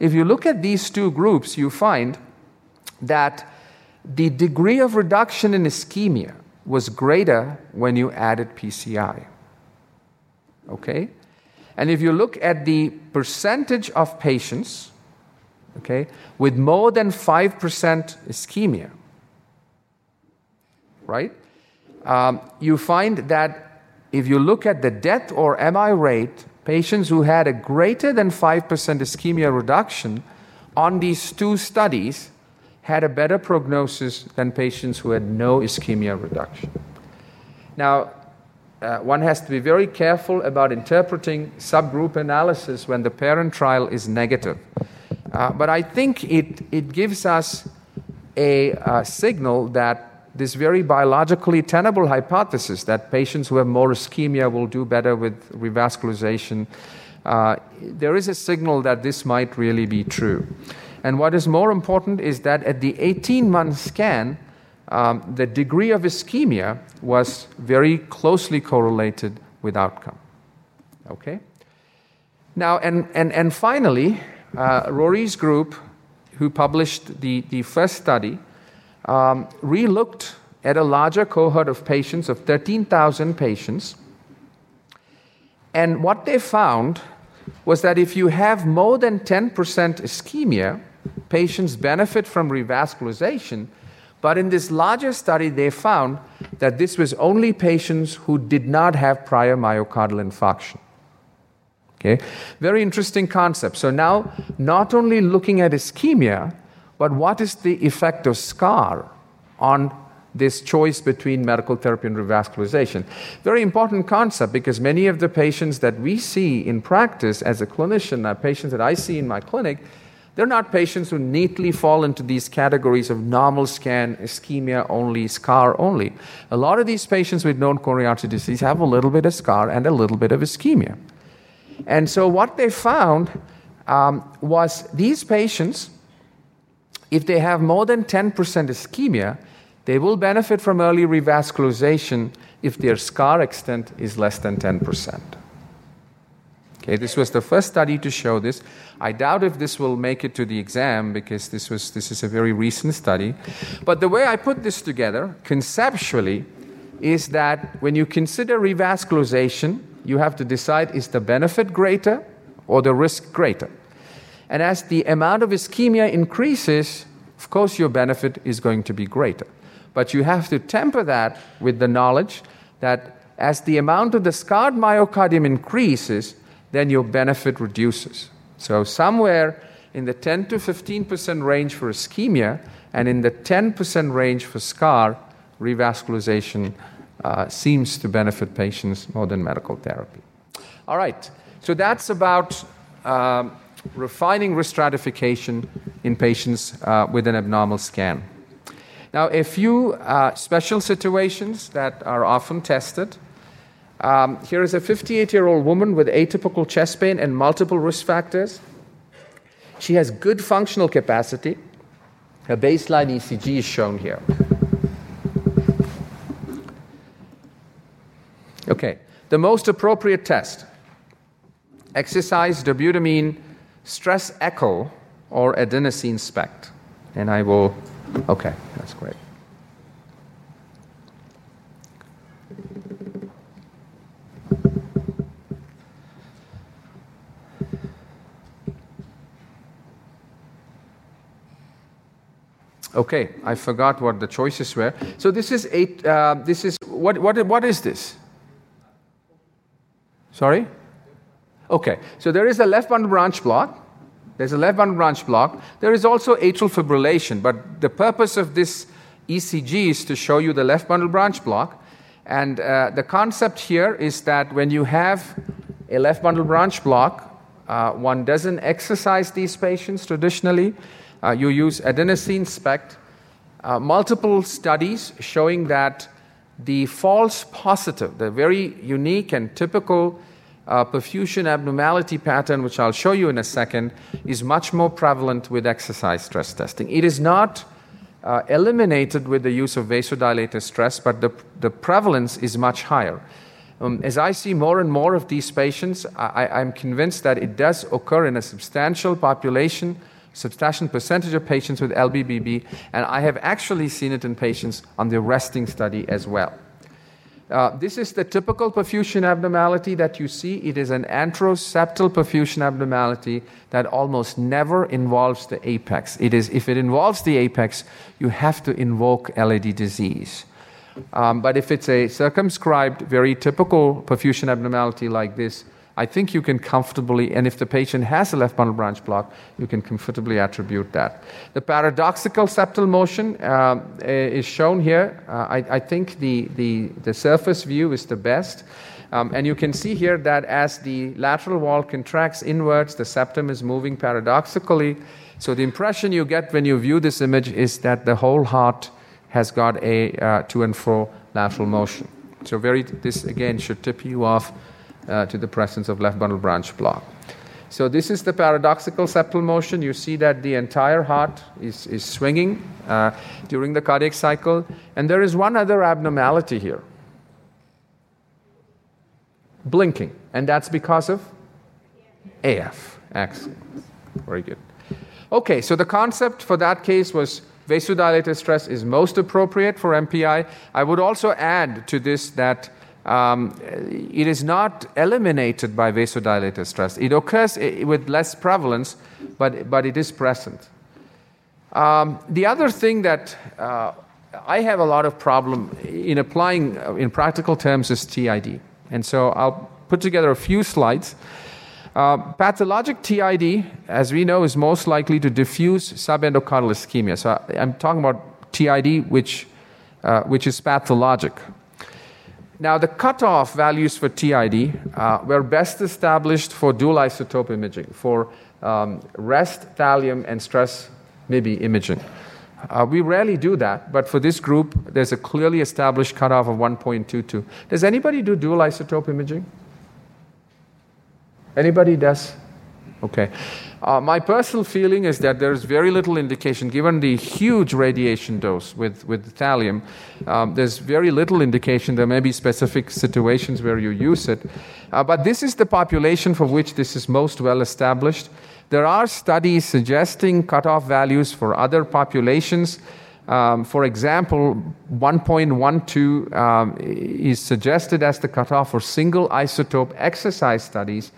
If you look at these two groups, you find that the degree of reduction in ischemia was greater when you added PCI. Okay? And if you look at the percentage of patients, okay, with more than 5% ischemia, right, um, you find that if you look at the death or MI rate, patients who had a greater than 5% ischemia reduction on these two studies had a better prognosis than patients who had no ischemia reduction. Now, uh, one has to be very careful about interpreting subgroup analysis when the parent trial is negative. Uh, but I think it, it gives us a, a signal that this very biologically tenable hypothesis that patients who have more ischemia will do better with revascularization, uh, there is a signal that this might really be true. And what is more important is that at the 18 month scan, um, the degree of ischemia was very closely correlated with outcome. Okay? Now, and, and, and finally, uh, Rory's group, who published the, the first study, um, relooked at a larger cohort of patients, of 13,000 patients. And what they found was that if you have more than 10% ischemia, patients benefit from revascularization. But in this larger study, they found that this was only patients who did not have prior myocardial infarction. Okay? Very interesting concept. So now, not only looking at ischemia, but what is the effect of scar on this choice between medical therapy and revascularization? Very important concept because many of the patients that we see in practice as a clinician, uh, patients that I see in my clinic, they're not patients who neatly fall into these categories of normal scan, ischemia only, scar only. A lot of these patients with known coronary artery disease have a little bit of scar and a little bit of ischemia. And so, what they found um, was these patients, if they have more than 10% ischemia, they will benefit from early revascularization if their scar extent is less than 10%. Okay, this was the first study to show this. I doubt if this will make it to the exam because this, was, this is a very recent study. But the way I put this together, conceptually, is that when you consider revascularization, you have to decide is the benefit greater or the risk greater? And as the amount of ischemia increases, of course, your benefit is going to be greater. But you have to temper that with the knowledge that as the amount of the scarred myocardium increases, then your benefit reduces. So, somewhere in the 10 to 15% range for ischemia and in the 10% range for scar, revascularization uh, seems to benefit patients more than medical therapy. All right, so that's about um, refining risk stratification in patients uh, with an abnormal scan. Now, a few uh, special situations that are often tested. Um, here is a 58 year old woman with atypical chest pain and multiple risk factors. She has good functional capacity. Her baseline ECG is shown here. Okay, the most appropriate test exercise, dobutamine, stress echo, or adenosine SPECT. And I will, okay, that's great. Okay, I forgot what the choices were. So this is eight. Uh, this is what? What? What is this? Sorry? Okay, so there is a left bundle branch block. There's a left bundle branch block. There is also atrial fibrillation, but the purpose of this ECG is to show you the left bundle branch block. And uh, the concept here is that when you have a left bundle branch block, uh, one doesn't exercise these patients traditionally. Uh, you use adenosine SPECT. Uh, multiple studies showing that the false positive, the very unique and typical uh, perfusion abnormality pattern, which I'll show you in a second, is much more prevalent with exercise stress testing. It is not uh, eliminated with the use of vasodilator stress, but the, the prevalence is much higher. Um, as I see more and more of these patients, I, I'm convinced that it does occur in a substantial population, substantial percentage of patients with LBBB, and I have actually seen it in patients on the resting study as well. Uh, this is the typical perfusion abnormality that you see. It is an anteroseptal perfusion abnormality that almost never involves the apex. It is, if it involves the apex, you have to invoke LAD disease. Um, but if it's a circumscribed, very typical perfusion abnormality like this, I think you can comfortably, and if the patient has a left bundle branch block, you can comfortably attribute that. The paradoxical septal motion uh, is shown here. Uh, I, I, think the, the, the, surface view is the best. Um, and you can see here that as the lateral wall contracts inwards, the septum is moving paradoxically. So the impression you get when you view this image is that the whole heart has got a uh, to and fro lateral motion. So very, this again should tip you off uh, to the presence of left bundle branch block. So this is the paradoxical septal motion. You see that the entire heart is, is swinging uh, during the cardiac cycle. And there is one other abnormality here blinking. And that's because of AF. Excellent. Very good. Okay, so the concept for that case was vasodilator stress is most appropriate for MPI. I would also add to this that um, it is not eliminated by vasodilator stress. It occurs with less prevalence, but, but it is present. Um, the other thing that uh, I have a lot of problem in applying uh, in practical terms is TID. And so I'll put together a few slides. Uh, pathologic TID, as we know, is most likely to diffuse subendocardial ischemia. So I'm talking about TID, which, uh, which is pathologic. Now, the cutoff values for TID uh, were best established for dual isotope imaging, for um, rest, thallium, and stress MIBI imaging. Uh, we rarely do that, but for this group, there's a clearly established cutoff of 1.22. Does anybody do dual isotope imaging? Anybody does? Okay. Uh, my personal feeling is that there's very little indication, given the huge radiation dose with, with thallium, um, there's very little indication. There may be specific situations where you use it. Uh, but this is the population for which this is most well established. There are studies suggesting cutoff values for other populations. Um, for example, 1.12 um, is suggested as the cutoff for single isotope exercise studies.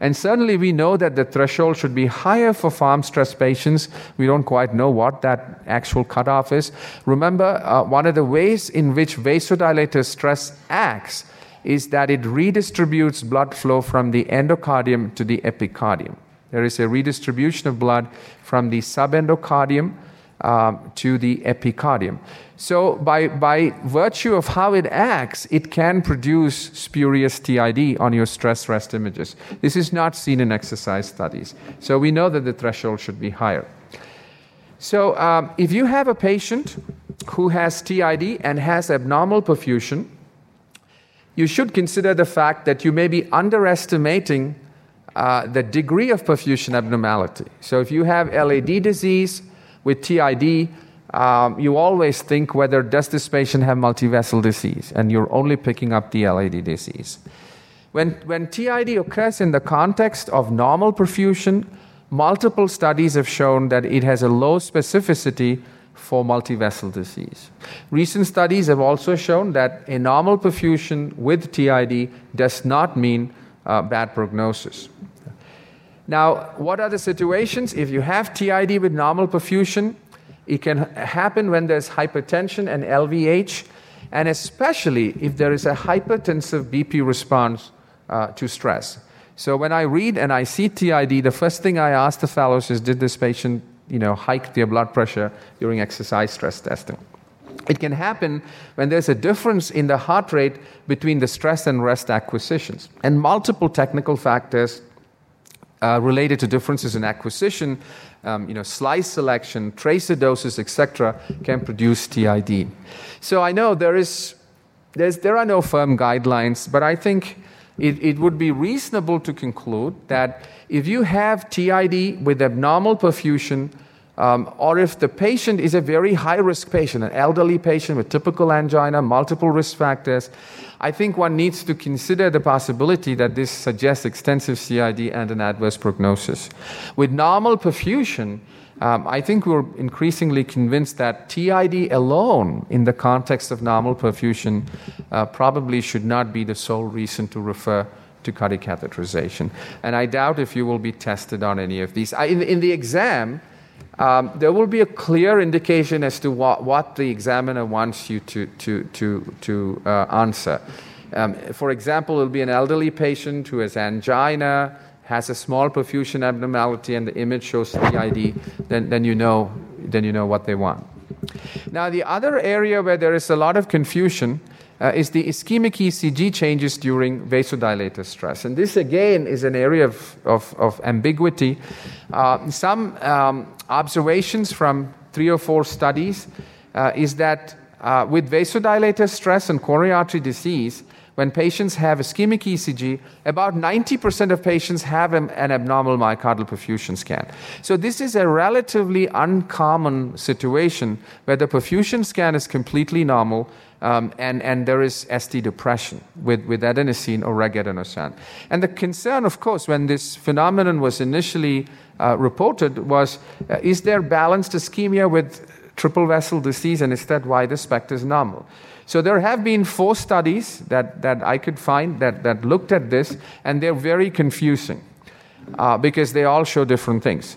And certainly, we know that the threshold should be higher for pharm stress patients. We don't quite know what that actual cutoff is. Remember, uh, one of the ways in which vasodilator stress acts is that it redistributes blood flow from the endocardium to the epicardium. There is a redistribution of blood from the subendocardium um, to the epicardium. So, by, by virtue of how it acts, it can produce spurious TID on your stress rest images. This is not seen in exercise studies. So, we know that the threshold should be higher. So, um, if you have a patient who has TID and has abnormal perfusion, you should consider the fact that you may be underestimating uh, the degree of perfusion abnormality. So, if you have LAD disease, with TID, um, you always think whether does this patient have multivessel disease, and you're only picking up the LAD disease. When, when TID occurs in the context of normal perfusion, multiple studies have shown that it has a low specificity for multivessel disease. Recent studies have also shown that a normal perfusion with TID does not mean uh, bad prognosis. Now, what are the situations? If you have TID with normal perfusion, it can happen when there's hypertension and LVH, and especially if there is a hypertensive BP response uh, to stress. So when I read and I see TID, the first thing I ask the fellows is, did this patient, you know, hike their blood pressure during exercise stress testing? It can happen when there's a difference in the heart rate between the stress and rest acquisitions, and multiple technical factors uh, related to differences in acquisition, um, you know, slice selection, tracer doses, etc., can produce TID. So I know there is, there are no firm guidelines, but I think it, it would be reasonable to conclude that if you have TID with abnormal perfusion, um, or if the patient is a very high risk patient, an elderly patient with typical angina, multiple risk factors, I think one needs to consider the possibility that this suggests extensive CID and an adverse prognosis. With normal perfusion, um, I think we're increasingly convinced that TID alone, in the context of normal perfusion, uh, probably should not be the sole reason to refer to cardiac catheterization. And I doubt if you will be tested on any of these. I, in, in the exam, um, there will be a clear indication as to what, what the examiner wants you to, to, to, to uh, answer. Um, for example, it will be an elderly patient who has angina, has a small perfusion abnormality, and the image shows TID, then, then, you know, then you know what they want. Now, the other area where there is a lot of confusion uh, is the ischemic ECG changes during vasodilator stress. And this, again, is an area of, of, of ambiguity. Uh, some um, observations from three or four studies uh, is that uh, with vasodilator stress and coronary artery disease, when patients have ischemic ECG, about 90% of patients have an abnormal myocardial perfusion scan. So, this is a relatively uncommon situation where the perfusion scan is completely normal um, and, and there is ST depression with, with adenosine or regadenoson. And the concern, of course, when this phenomenon was initially uh, reported was uh, is there balanced ischemia with triple vessel disease, and is that why the SPECT is normal? So there have been four studies that, that I could find that, that looked at this, and they're very confusing uh, because they all show different things.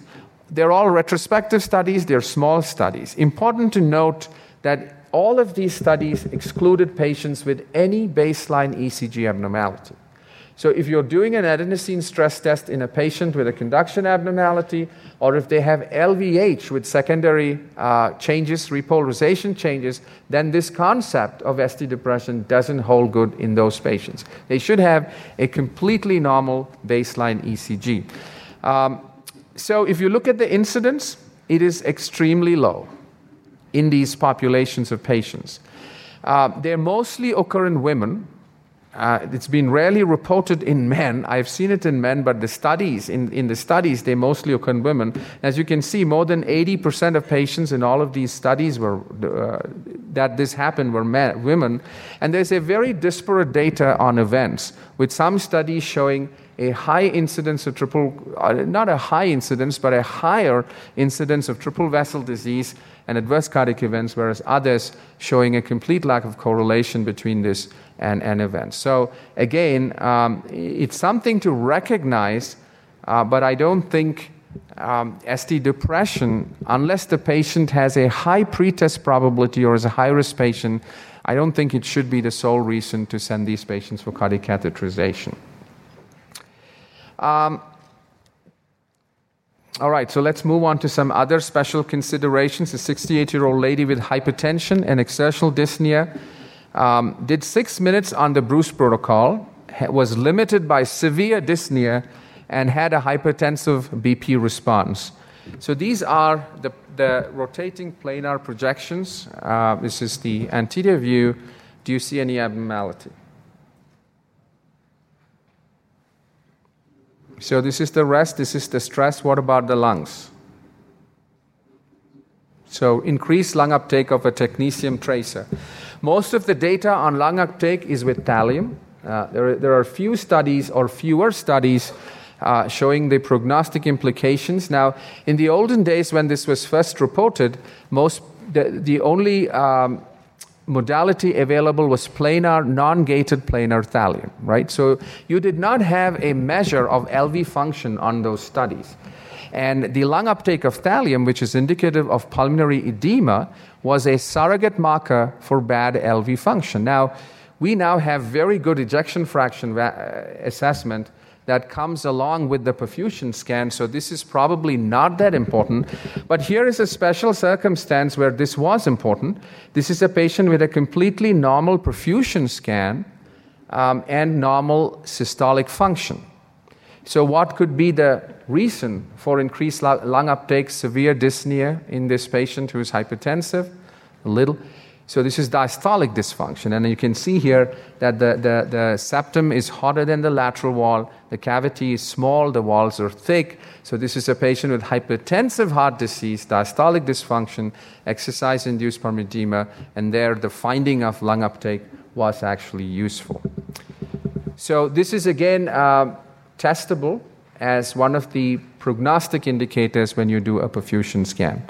They're all retrospective studies, they're small studies. Important to note that all of these studies excluded patients with any baseline ECG abnormality. So, if you're doing an adenosine stress test in a patient with a conduction abnormality, or if they have LVH with secondary uh, changes, repolarization changes, then this concept of ST depression doesn't hold good in those patients. They should have a completely normal baseline ECG. Um, so, if you look at the incidence, it is extremely low in these populations of patients. Uh, they mostly occur in women, uh, it's been rarely reported in men. I've seen it in men, but the studies, in, in the studies, they mostly occur in women. As you can see, more than 80% of patients in all of these studies were, uh, that this happened were men, women. And there's a very disparate data on events, with some studies showing a high incidence of triple, uh, not a high incidence, but a higher incidence of triple vessel disease and adverse cardiac events, whereas others showing a complete lack of correlation between this and, and events. So, again, um, it's something to recognize, uh, but I don't think um, ST depression, unless the patient has a high pretest probability or is a high risk patient, I don't think it should be the sole reason to send these patients for cardiac catheterization. Um, all right, so let's move on to some other special considerations. A 68 year old lady with hypertension and exertional dyspnea um, did six minutes on the Bruce protocol, was limited by severe dyspnea, and had a hypertensive BP response. So these are the, the rotating planar projections. Uh, this is the anterior view. Do you see any abnormality? So this is the rest, this is the stress. What about the lungs? So increased lung uptake of a technetium tracer. Most of the data on lung uptake is with thallium. Uh, there, there are few studies or fewer studies uh, showing the prognostic implications. Now, in the olden days when this was first reported, most the, the only um, modality available was planar, non-gated planar thallium, right? So you did not have a measure of LV function on those studies. And the lung uptake of thallium, which is indicative of pulmonary edema, was a surrogate marker for bad LV function. Now, we now have very good ejection fraction uh, assessment that comes along with the perfusion scan, so this is probably not that important. But here is a special circumstance where this was important. This is a patient with a completely normal perfusion scan um, and normal systolic function. So, what could be the reason for increased lung uptake, severe dyspnea in this patient who is hypertensive? A little. So, this is diastolic dysfunction. And you can see here that the, the, the septum is hotter than the lateral wall, the cavity is small, the walls are thick. So, this is a patient with hypertensive heart disease, diastolic dysfunction, exercise induced pulmonary edema, and there the finding of lung uptake was actually useful. So, this is again. Uh, testable as one of the prognostic indicators when you do a perfusion scan.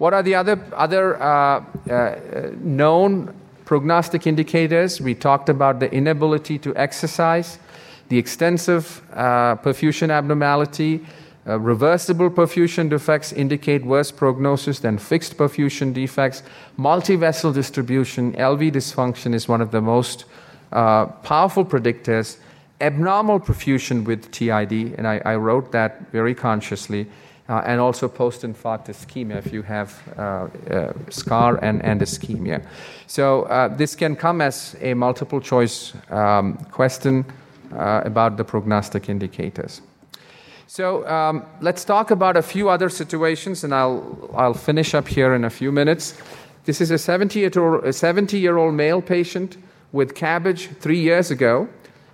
What are the other, other uh, uh, known prognostic indicators? We talked about the inability to exercise, the extensive uh, perfusion abnormality, uh, reversible perfusion defects indicate worse prognosis than fixed perfusion defects. Multi-vessel distribution, LV dysfunction is one of the most uh, powerful predictors abnormal perfusion with TID, and I, I wrote that very consciously, uh, and also post infarct ischemia if you have uh, uh, scar and, and ischemia. So uh, this can come as a multiple choice um, question uh, about the prognostic indicators. So um, let's talk about a few other situations, and I'll, I'll finish up here in a few minutes. This is a 70 year old, a 70 year old male patient with CABG three years ago,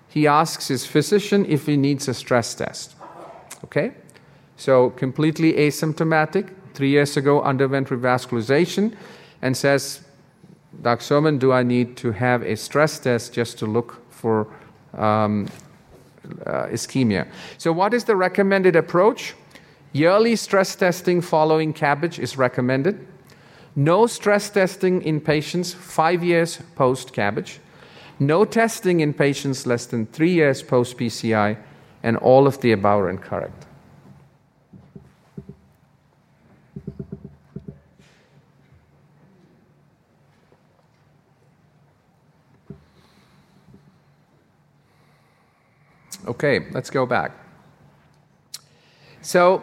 he asks his physician if he needs a stress test. Okay? So, completely asymptomatic, three years ago underwent revascularization, and says, Dr. Soman, do I need to have a stress test just to look for um, uh, ischemia? So, what is the recommended approach? Yearly stress testing following CABG is recommended. No stress testing in patients five years post CABG. No testing in patients less than three years post PCI, and all of the above are incorrect. Okay, let's go back. So,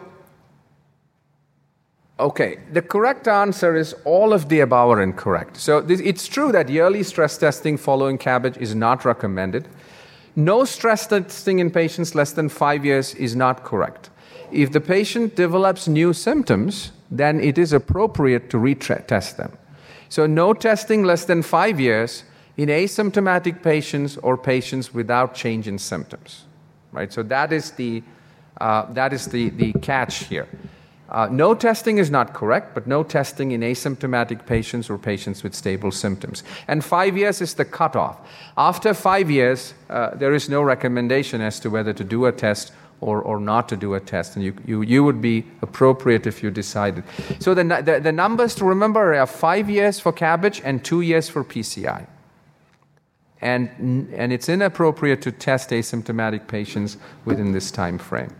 okay, the correct answer is all of the above are incorrect. So, this, it's true that yearly stress testing following CABG is not recommended. No stress testing in patients less than five years is not correct. If the patient develops new symptoms, then it is appropriate to retest them. So, no testing less than five years in asymptomatic patients or patients without change in symptoms right? So that is the, uh, that is the, the catch here. Uh, no testing is not correct, but no testing in asymptomatic patients or patients with stable symptoms. And five years is the cutoff. After five years, uh, there is no recommendation as to whether to do a test or, or not to do a test. And you, you, you would be appropriate if you decided. So the, the, the numbers to remember are five years for CABG and two years for PCI and, and it's inappropriate to test asymptomatic patients within this time frame.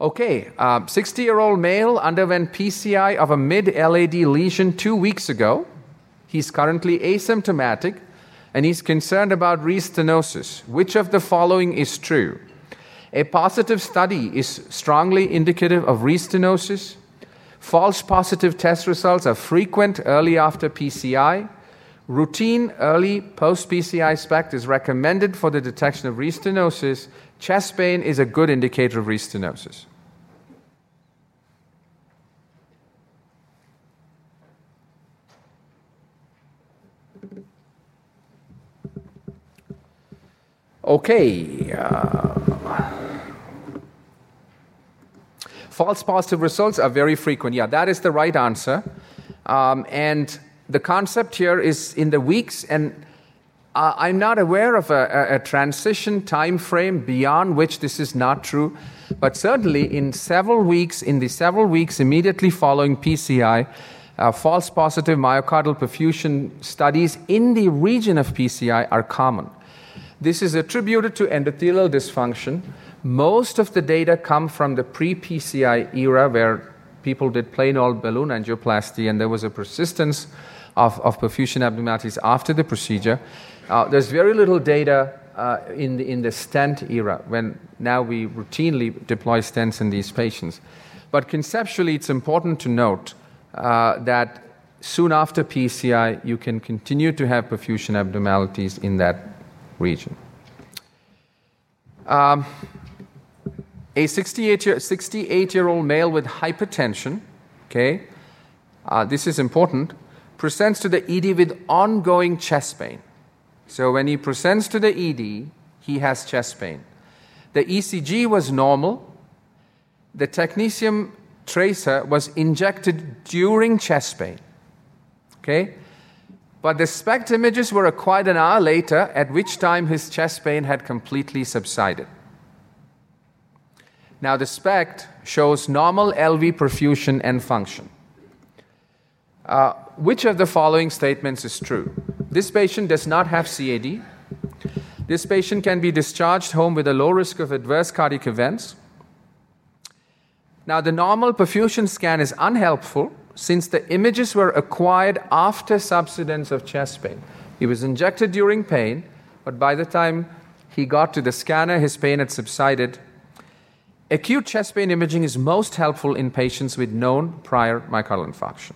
Okay, 60 uh, year old male underwent PCI of a mid LAD lesion two weeks ago. He's currently asymptomatic and he's concerned about restenosis. Which of the following is true? A positive study is strongly indicative of restenosis. False positive test results are frequent early after PCI. Routine early post PCI SPECT is recommended for the detection of restenosis. Chest pain is a good indicator of restenosis. Okay. Uh, false positive results are very frequent. Yeah, that is the right answer. Um, and the concept here is in the weeks, and uh, I'm not aware of a, a, transition time frame beyond which this is not true. But certainly, in several weeks, in the several weeks immediately following PCI, uh, false positive myocardial perfusion studies in the region of PCI are common. This is attributed to endothelial dysfunction. Most of the data come from the pre PCI era where people did plain old balloon angioplasty and there was a persistence of, of perfusion abnormalities after the procedure. Uh, there's very little data uh, in, the, in the stent era when now we routinely deploy stents in these patients. But conceptually, it's important to note uh, that soon after PCI, you can continue to have perfusion abnormalities in that region. Um, a 68 year, 68 year old male with hypertension, okay, uh, this is important, presents to the ED with ongoing chest pain. So when he presents to the ED, he has chest pain. The ECG was normal. The technetium tracer was injected during chest pain. Okay? But the SPECT images were acquired an hour later, at which time his chest pain had completely subsided. Now, the SPECT shows normal LV perfusion and function. Uh, which of the following statements is true? This patient does not have CAD. This patient can be discharged home with a low risk of adverse cardiac events. Now, the normal perfusion scan is unhelpful since the images were acquired after subsidence of chest pain. He was injected during pain, but by the time he got to the scanner, his pain had subsided. Acute chest pain imaging is most helpful in patients with known prior myocardial infarction.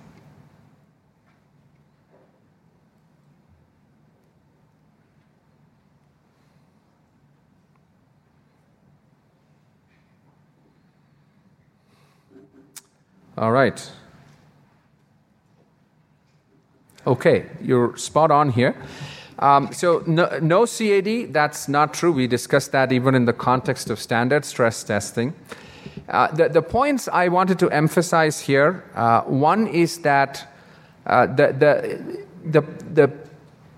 All right. Okay, you're spot on here. Um, so no, no, CAD, that's not true. We discussed that even in the context of standard stress testing. Uh, the, the, points I wanted to emphasize here uh, one is that uh, the, the, the,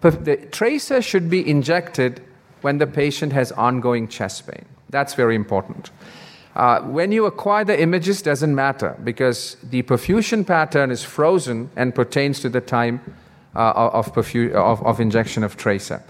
the, the tracer should be injected when the patient has ongoing chest pain. That's very important. Uh, when you acquire the images, doesn't matter because the perfusion pattern is frozen and pertains to the time uh, of, perfu- of, of, injection of tracer.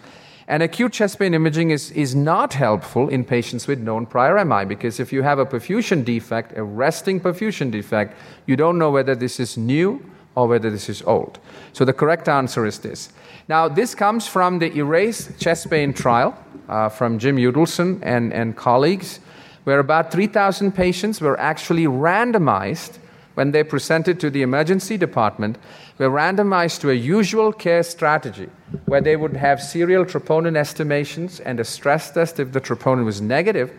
And acute chest pain imaging is, is not helpful in patients with known prior MI because if you have a perfusion defect, a resting perfusion defect, you don't know whether this is new or whether this is old. So the correct answer is this. Now, this comes from the ERASE chest pain trial uh, from Jim Udelson and, and colleagues, where about 3,000 patients were actually randomized when they presented to the emergency department were randomized to a usual care strategy where they would have serial troponin estimations and a stress test if the troponin was negative,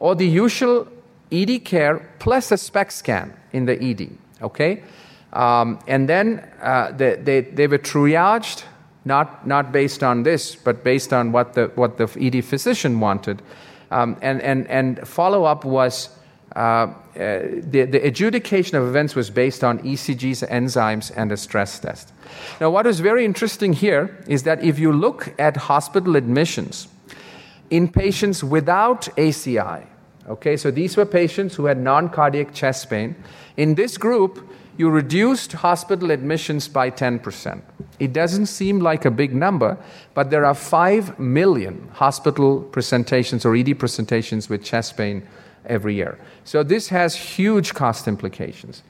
or the usual ED care plus a SPECT scan in the ED. Okay? Um, and then uh, they, they, they were triaged, not, not based on this, but based on what the, what the ED physician wanted. Um, and and, and follow up was uh, the, the adjudication of events was based on ECGs, enzymes, and a stress test. Now, what is very interesting here is that if you look at hospital admissions in patients without ACI, okay, so these were patients who had non cardiac chest pain, in this group, you reduced hospital admissions by 10%. It doesn't seem like a big number, but there are 5 million hospital presentations or ED presentations with chest pain every year. So this has huge cost implications.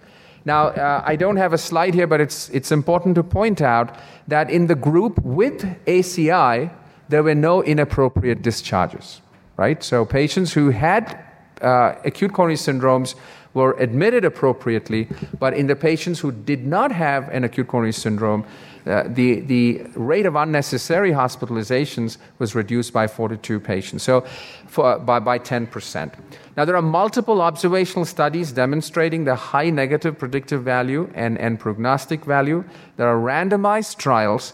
Now, uh, I don't have a slide here, but it's, it's important to point out that in the group with ACI, there were no inappropriate discharges, right? So patients who had uh, acute coronary syndromes were admitted appropriately, but in the patients who did not have an acute coronary syndrome, uh, the, the rate of unnecessary hospitalizations was reduced by 42 patients, so for, by, by 10%. Now, there are multiple observational studies demonstrating the high negative predictive value and, and prognostic value. There are randomized trials,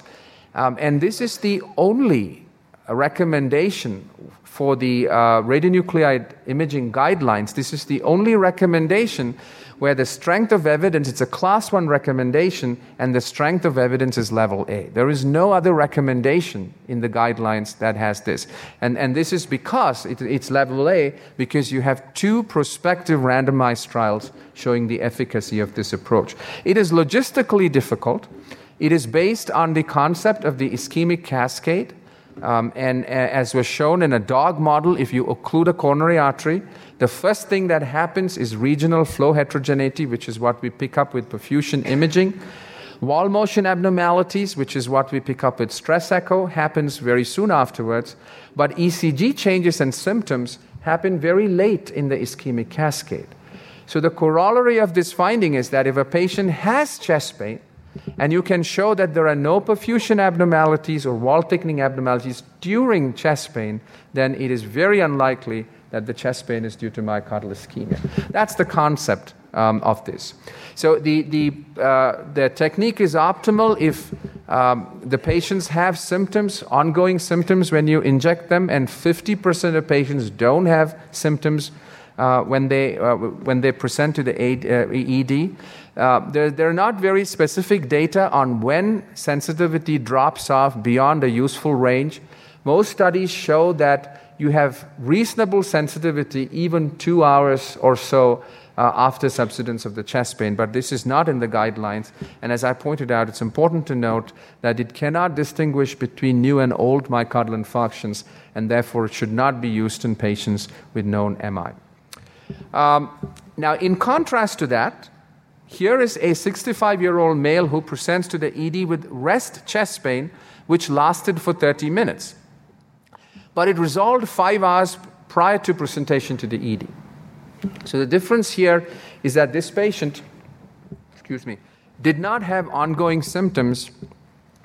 um, and this is the only recommendation for the uh, radionuclide imaging guidelines. This is the only recommendation where the strength of evidence, it's a class one recommendation, and the strength of evidence is level A. There is no other recommendation in the guidelines that has this. And, and this is because it, it's level A, because you have two prospective randomized trials showing the efficacy of this approach. It is logistically difficult. It is based on the concept of the ischemic cascade. Um, and uh, as was shown in a dog model, if you occlude a coronary artery, the first thing that happens is regional flow heterogeneity, which is what we pick up with perfusion imaging. Wall motion abnormalities, which is what we pick up with stress echo, happens very soon afterwards. But ECG changes and symptoms happen very late in the ischemic cascade. So the corollary of this finding is that if a patient has chest pain, and you can show that there are no perfusion abnormalities or wall thickening abnormalities during chest pain, then it is very unlikely that the chest pain is due to myocardial ischemia. That's the concept um, of this. So the, the, uh, the technique is optimal if um, the patients have symptoms, ongoing symptoms when you inject them, and 50% of patients don't have symptoms uh, when, they, uh, when they present to the ED. Uh, there, there are not very specific data on when sensitivity drops off beyond a useful range. Most studies show that you have reasonable sensitivity even two hours or so uh, after subsidence of the chest pain, but this is not in the guidelines. And as I pointed out, it's important to note that it cannot distinguish between new and old myocardial infarctions, and therefore it should not be used in patients with known MI. Um, now, in contrast to that, here is a 65 year old male who presents to the ED with rest chest pain, which lasted for 30 minutes but it resolved five hours prior to presentation to the ED. So the difference here is that this patient, excuse me, did not have ongoing symptoms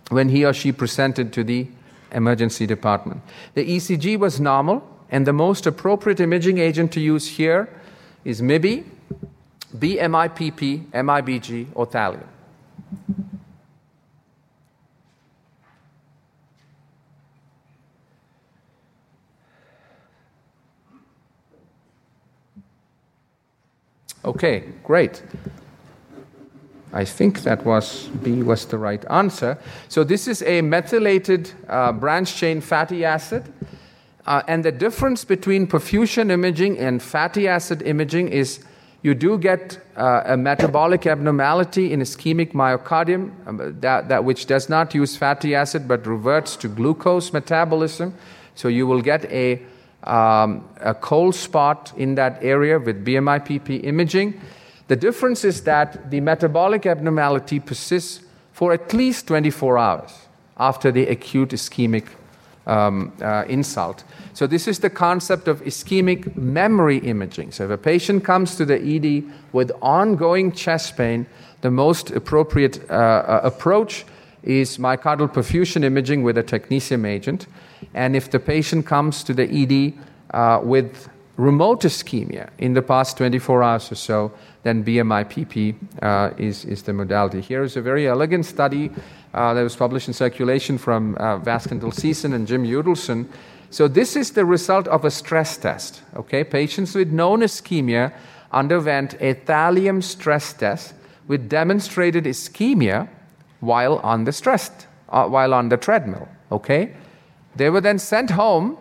when he or she presented to the emergency department. The ECG was normal, and the most appropriate imaging agent to use here is MIBI, B M I P P M I B G or thallium. Okay, great. I think that was B was the right answer. So this is a methylated uh, branch chain fatty acid. Uh, and the difference between perfusion imaging and fatty acid imaging is you do get uh, a metabolic abnormality in ischemic myocardium um, that, that which does not use fatty acid but reverts to glucose metabolism. So you will get a, um, a cold spot in that area with BMI PP imaging. The difference is that the metabolic abnormality persists for at least 24 hours after the acute ischemic um, uh, insult. So, this is the concept of ischemic memory imaging. So, if a patient comes to the ED with ongoing chest pain, the most appropriate uh, uh, approach is myocardial perfusion imaging with a technetium agent. And if the patient comes to the ED uh, with remote ischemia in the past 24 hours or so, then BMI-PP uh, is, is the modality. Here is a very elegant study uh, that was published in Circulation from uh, Vasken Dilsizian and Jim Udelson. So this is the result of a stress test. Okay, patients with known ischemia underwent a thallium stress test with demonstrated ischemia while on the stress, uh, while on the treadmill. Okay, they were then sent home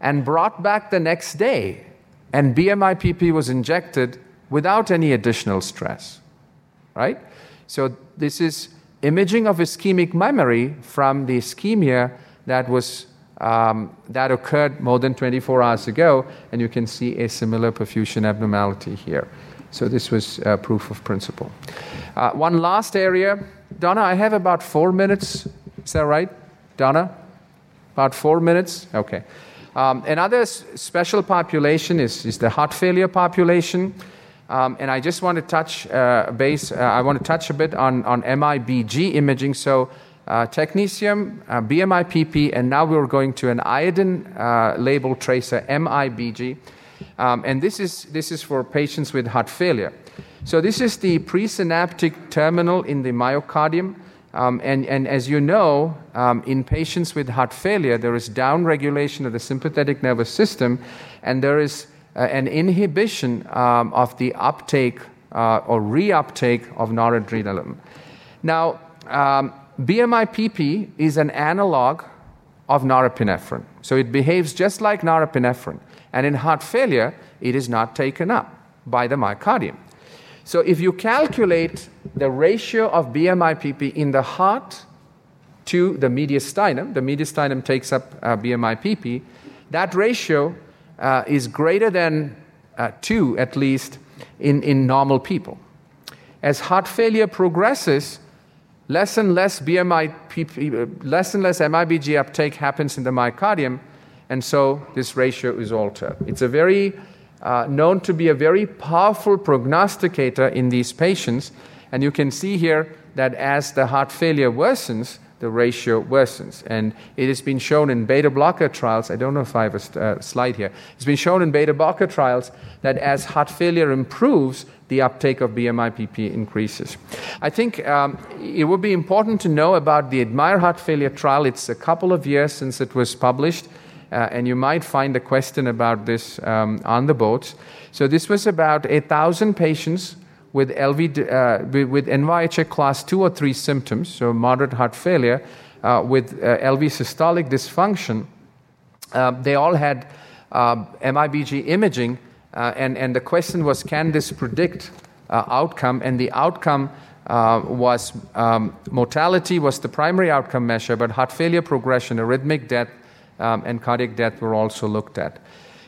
and brought back the next day, and BMIPP was injected without any additional stress. Right? So, this is imaging of ischemic memory from the ischemia that was um, that occurred more than 24 hours ago, and you can see a similar perfusion abnormality here. So this was uh, proof of principle. Uh, one last area, Donna. I have about four minutes. Is that right, Donna? About four minutes. Okay. Um, another s- special population is, is the heart failure population. Um, and I just want to touch uh, base. Uh, I want to touch a bit on, on MIBG imaging. So uh, technetium, uh, BMI PP, and now we're going to an iodine uh, label tracer, MIBG. Um, and this is, this is for patients with heart failure. So this is the presynaptic terminal in the myocardium. Um, and, and, as you know, um, in patients with heart failure, there is downregulation of the sympathetic nervous system, and there is an inhibition um, of the uptake uh, or reuptake of noradrenaline. Now, um, BMI PP is an analog of norepinephrine. So it behaves just like norepinephrine. And in heart failure, it is not taken up by the myocardium. So if you calculate the ratio of BMI PP in the heart to the mediastinum, the mediastinum takes up uh, BMI PP, that ratio uh, is greater than uh, 2 at least in, in normal people. As heart failure progresses, less and less BMI, less and less MIBG uptake happens in the myocardium, and so this ratio is altered. It's a very uh, known to be a very powerful prognosticator in these patients, and you can see here that as the heart failure worsens, the ratio worsens. And it has been shown in beta blocker trials, I don't know if I have a uh, slide here, it's been shown in beta blocker trials that as heart failure improves, the uptake of BMI-PP increases. I think um, it would be important to know about the ADMIRE heart failure trial. It's a couple of years since it was published. Uh, and you might find a question about this um, on the boats. So this was about a thousand patients with LV uh, with NYHA class two or three symptoms, so moderate heart failure, uh, with uh, LV systolic dysfunction. Uh, they all had MIBG um, imaging, uh, and and the question was, can this predict outcome? And the outcome. was um, mortality was the primary outcome measure, but heart failure progression, arrhythmic death, um, and cardiac death were also looked at.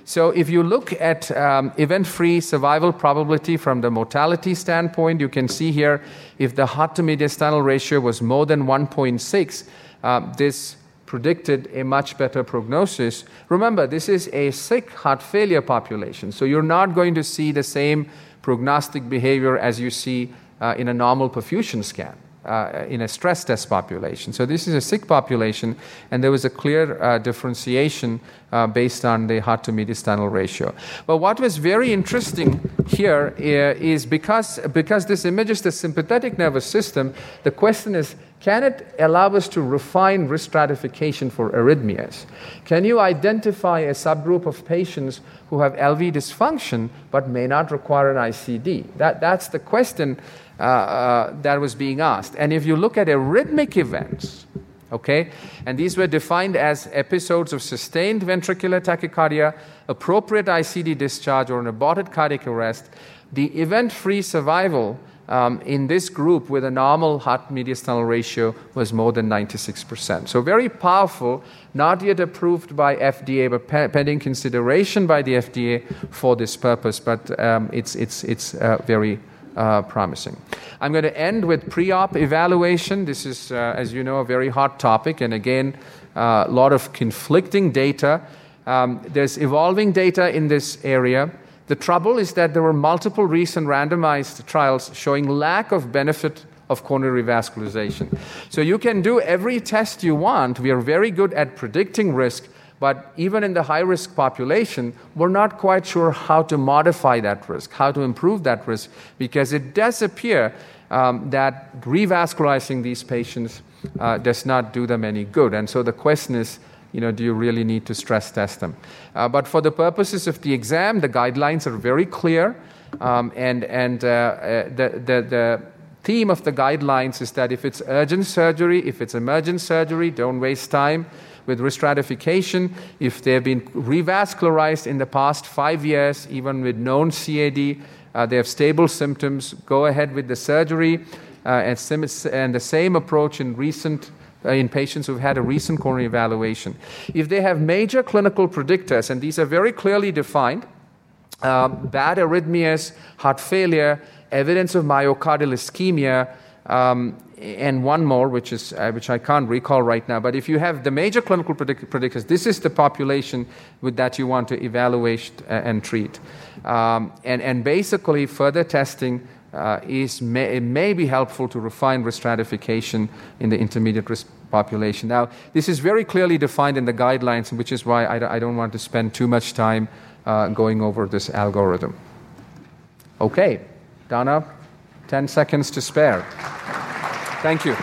So, if you look at um, event free survival probability from the mortality standpoint, you can see here if the heart to mediastinal ratio was more than 1.6, uh, this predicted a much better prognosis. Remember, this is a sick heart failure population, so you're not going to see the same prognostic behavior as you see uh, in a normal perfusion scan uh, in a stress test population. So this is a sick population, and there was a clear uh, differentiation uh, based on the heart to mediastinal ratio. But what was very interesting here uh, is because, because this images the sympathetic nervous system, the question is can it allow us to refine risk stratification for arrhythmias? Can you identify a subgroup of patients who have LV dysfunction but may not require an ICD? That, that's the question uh, uh, that was being asked. And if you look at arrhythmic events, okay, and these were defined as episodes of sustained ventricular tachycardia, appropriate ICD discharge, or an aborted cardiac arrest, the event free survival um, in this group with a normal heart mediastinal ratio was more than 96%. So very powerful, not yet approved by FDA, but pe- pending consideration by the FDA for this purpose. But um, it's it's it's uh, very uh, promising. I'm going to end with pre-op evaluation. This is, uh, as you know, a very hot topic, and again, uh, a lot of conflicting data. Um, there's evolving data in this area. The trouble is that there were multiple recent randomized trials showing lack of benefit of coronary revascularization. So you can do every test you want. We are very good at predicting risk, but even in the high risk population, we're not quite sure how to modify that risk, how to improve that risk, because it does appear um, that revascularizing these patients uh, does not do them any good. And so the question is, you know, do you really need to stress test them? Uh, but for the purposes of the exam, the guidelines are very clear, um, and and uh, uh, the, the the theme of the guidelines is that if it's urgent surgery, if it's emergent surgery, don't waste time with risk stratification. If they've been revascularized in the past five years, even with known CAD, uh, they have stable symptoms, go ahead with the surgery. Uh, and, sim- and the same approach in recent in patients who've had a recent coronary evaluation. If they have major clinical predictors, and these are very clearly defined, um, bad arrhythmias, heart failure, evidence of myocardial ischemia, um, and one more, which is uh, which I can't recall right now. But if you have the major clinical predict- predictors, this is the population with that you want to evaluate uh, and treat. Um, and and basically, further testing uh, is may, may be helpful to refine risk stratification in the intermediate risk population. Now, this is very clearly defined in the guidelines, which is why I, don't want to spend too much time uh, going over this algorithm. Okay, Donna, 10 seconds to spare. Thank you.